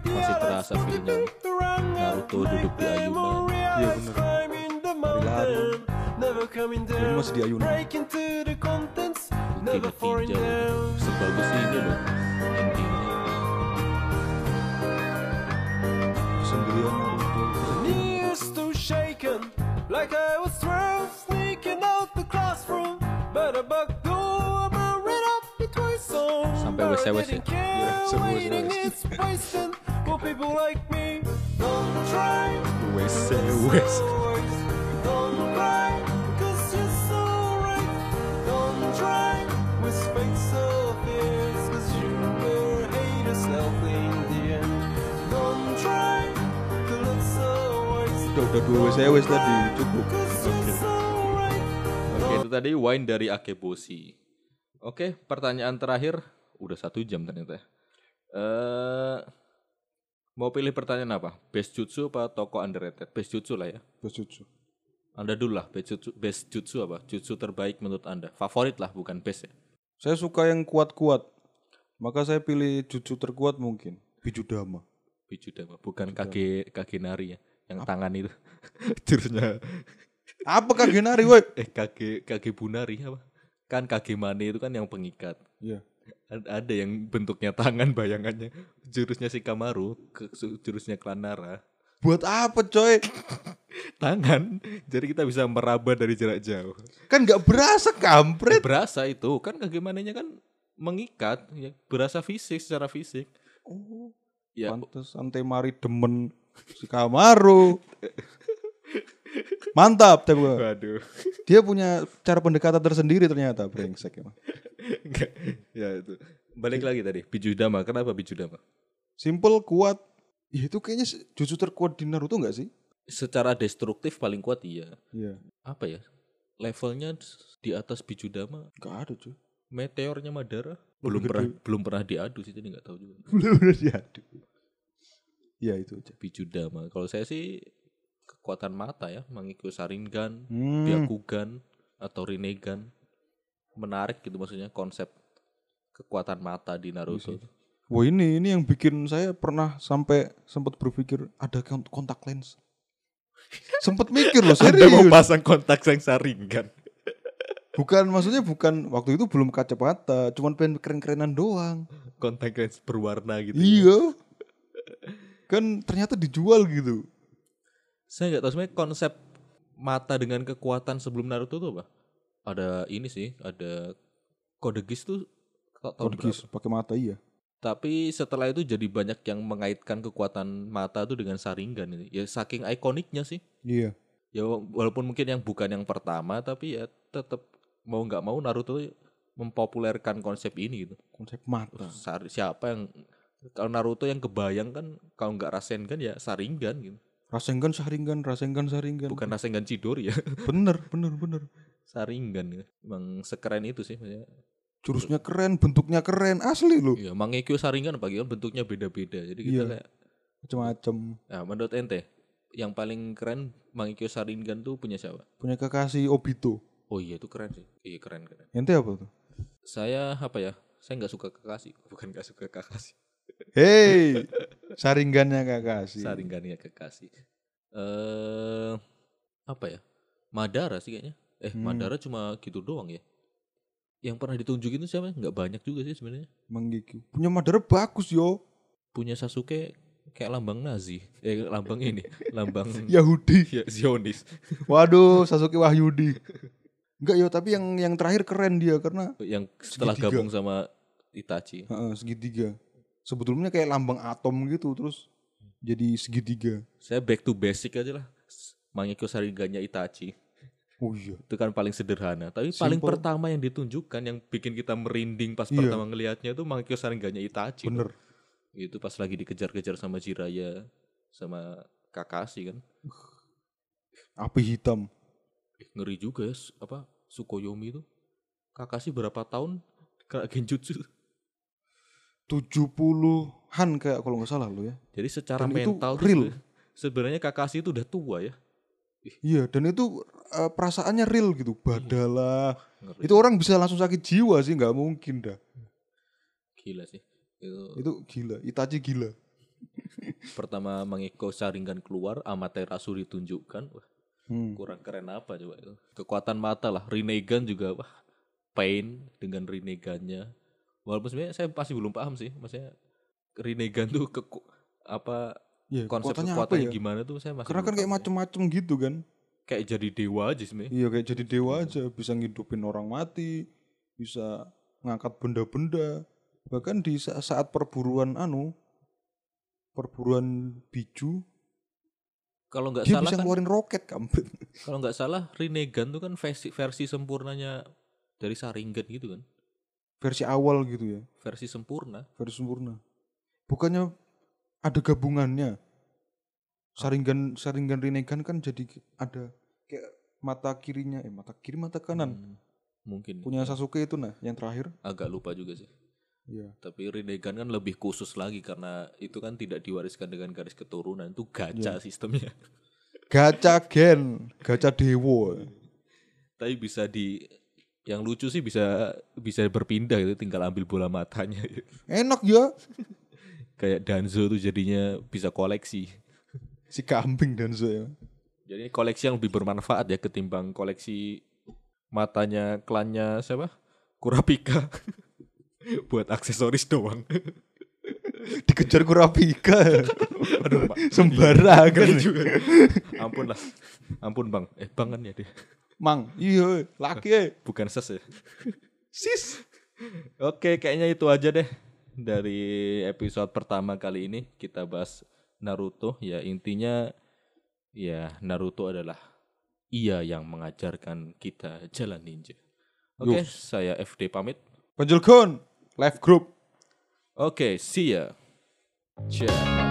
Masih terasa feelnya Naruto duduk di ayunan. Ini masih di ayunan. Bukti ditinjau. Sebagus ini loh endingnya. Sendirian Naruto. Knees too shaken, like I was twelve, sneaking out the classroom. But a bug door, I ran up between songs. Sampai wes-wes ya? Iya, sampai waiting wes-wes. it's wasting for people like me. Don't try. Wes wes. Don't cry, Udah udah dua wes wes tadi cukup. Oke itu tadi Wine dari Akeboshi. Oke pertanyaan terakhir udah satu jam ternyata. Eh mau pilih pertanyaan apa? Best jutsu apa toko underrated? Best jutsu lah ya. Bojutsu. Anda dulu lah best jutsu, best jutsu apa? Jutsu terbaik menurut Anda. Favorit lah bukan best ya. Saya suka yang kuat-kuat. Maka saya pilih jutsu terkuat mungkin. Bijudama. Bijudama bukan kage kage nari ya. Yang tangan itu. Jurusnya Apa Kagenari woi? eh kage kage bunari apa? Kan kage mane itu kan yang pengikat. Iya. Ad- ada yang bentuknya tangan bayangannya jurusnya si Kamaru jurusnya Klanara Buat apa coy? tangan jadi kita bisa meraba dari jarak jauh Kan nggak berasa kampret. berasa itu kan bagaimana kan mengikat ya berasa fisik secara fisik Oh, ya pantes Antemari demen si Kamaru. Mantap, tapi waduh dia punya cara pendekatan tersendiri ternyata brengsek emang. Enggak. ya itu balik lagi tadi Bijudama kenapa Bijudama Simple, kuat. Ya itu kayaknya jutsu terkuat di Naruto nggak sih? secara destruktif paling kuat iya Iya. apa ya levelnya di atas Bijudama Gak ada cuy. meteornya Madara belum gede. pernah belum pernah diadu sih jadi nggak tahu juga Bener-bener diadu. Ya itu aja. Bijudama. Kalau saya sih kekuatan mata ya, mengikuti Sharingan, Hmm. Byakugan atau Rinnegan. Menarik gitu maksudnya konsep kekuatan mata di Naruto. Wah ini ini yang bikin saya pernah sampai sempat berpikir ada kont- kontak lens. Sempat mikir loh Anda mau pasang kontak yang Sharingan. Bukan maksudnya bukan waktu itu belum kacamata, cuman pengen keren-kerenan doang. Kontak yang berwarna gitu. ya. Iya. Kan ternyata dijual gitu. Saya nggak tahu sebenarnya konsep mata dengan kekuatan sebelum Naruto tuh apa? Ada ini sih, ada kode Geass tuh berapa? Kodegis pakai mata iya. Tapi setelah itu jadi banyak yang mengaitkan kekuatan mata tuh dengan Sharingan ini. Ya saking ikoniknya sih. Iya. Ya wa- walaupun mungkin yang bukan yang pertama tapi ya tetap mau nggak mau Naruto mempopulerkan konsep ini gitu. Konsep mata. Siapa yang Kalau Naruto yang kebayang kan kalau nggak Rasengan ya Sharingan gitu. Rasengan, Sharingan, Rasengan, Sharingan. Bukan Rasengan Chidori ya. Bener, bener, bener. Sharingan ya. Emang sekeren itu sih maksudnya. Jurusnya keren, bentuknya keren, asli loh. Iya, Mangekyo Sharingan apalagi kan bentuknya beda-beda. Jadi kita Iya. kayak Macem-macem. nah menurut ente yang paling keren Mangekyo Sharingan tuh punya siapa? Punya Kakashi Obito. Oh iya itu keren sih. Iya keren keren. Ente apa tuh? Saya apa ya? Saya nggak suka Kakashi, bukan nggak suka Kakashi. Hei, Sharingannya Kakashi. Sharingannya Kakashi. Eh apa ya? Madara sih kayaknya. Eh Hmm. Madara cuma gitu doang ya. Yang pernah ditunjukin itu siapa? Nggak banyak juga sih sebenarnya. Menggigil. Punya Madara bagus yo. Punya Sasuke kayak lambang Nazi. Eh lambang ini, lambang Yahudi. ya, Zionis. Waduh, Sasuke Wahyudi. Enggak yo, tapi yang yang terakhir keren dia karena Yang setelah Segitiga. gabung sama Itachi. heeh, segitiga. Sebetulnya kayak lambang atom gitu terus jadi segitiga. Saya back to basic aja lah. Mangekyo Sharingannya Itachi. Oh iya. Itu kan paling sederhana. Tapi paling Simple. pertama yang ditunjukkan yang bikin kita merinding pas Iya. pertama ngelihatnya itu Mangekyo Sharingannya Itachi. Bener. Itu pas lagi dikejar-kejar sama Jiraya sama Kakashi kan. Api hitam. Eh, ngeri juga ya apa Sukoyomi itu. Kakashi berapa tahun kena genjutsu. 70-an kayak kalau nggak salah lo ya. Jadi secara Dan itu mental tuh real. sebe- sebenarnya Kakashi itu udah tua ya. Iya, dan itu eh, perasaannya real gitu. Badalah. Ngeri. Itu orang bisa langsung sakit jiwa sih, nggak mungkin dah. gila sih. Itu Itu gila, Itachi gila. pertama Mangekyo Sharingan keluar, Amaterasu ditunjukkan. Wah, Hmm. kurang keren apa coba itu. Kekuatan mata lah. Rinnegan juga wah pain dengan Rinnegannya. Walaupun sebenarnya saya masih belum paham sih. Maksudnya Rinnegan tuh ke apa Iya, konsep kekuatannya apa kekuatannya ya? gimana tuh saya masih Karena kan kayak sih. macem-macem gitu kan. kayak jadi dewa aja sebenarnya. Iya kayak jadi dewa aja, bisa ngidupin orang mati, bisa ngangkat benda-benda. Bahkan di sa- saat perburuan anu, perburuan biju, Kalau nggak salah bisa kan, ngeluarin roket kampret. kalau nggak salah Rinnegan tuh kan versi versi sempurnanya dari Sharingan gitu kan. Versi awal gitu ya, Versi sempurna. versi sempurna. Bukannya ada gabungannya. Saringan Saringan Rinnegan kan jadi ada kayak mata kirinya, eh mata kiri mata kanan. Hmm, mungkin Punya Sasuke itu nah, yang terakhir. agak lupa juga sih. Iya. Tapi Rinnegan kan lebih khusus lagi karena itu kan tidak diwariskan dengan garis keturunan. Itu gacha Iya. sistemnya. Gacha gen, gacha dewo. Tapi bisa di yang lucu sih bisa bisa berpindah gitu tinggal ambil bola matanya Enak ya. Kayak Danzo tuh jadinya bisa koleksi. Si kambing dan ya. jadi koleksi yang lebih bermanfaat ya ketimbang koleksi matanya klannya siapa? Kurapika. Buat aksesoris doang. Dikejar Kurapika. aduh Pak. Sembarangan. juga. Ampun lah. Ampun bang. Eh bang kan ya dia. Mang, iya, laki. Bukan ses ya. Sis. Oke, kayaknya itu aja deh dari episode pertama kali ini kita bahas Naruto. Ya intinya ya Naruto adalah ia yang mengajarkan kita jalan ninja. Oke, saya FD pamit. Panjel Gon, live group. Oke, see ya. Ciao.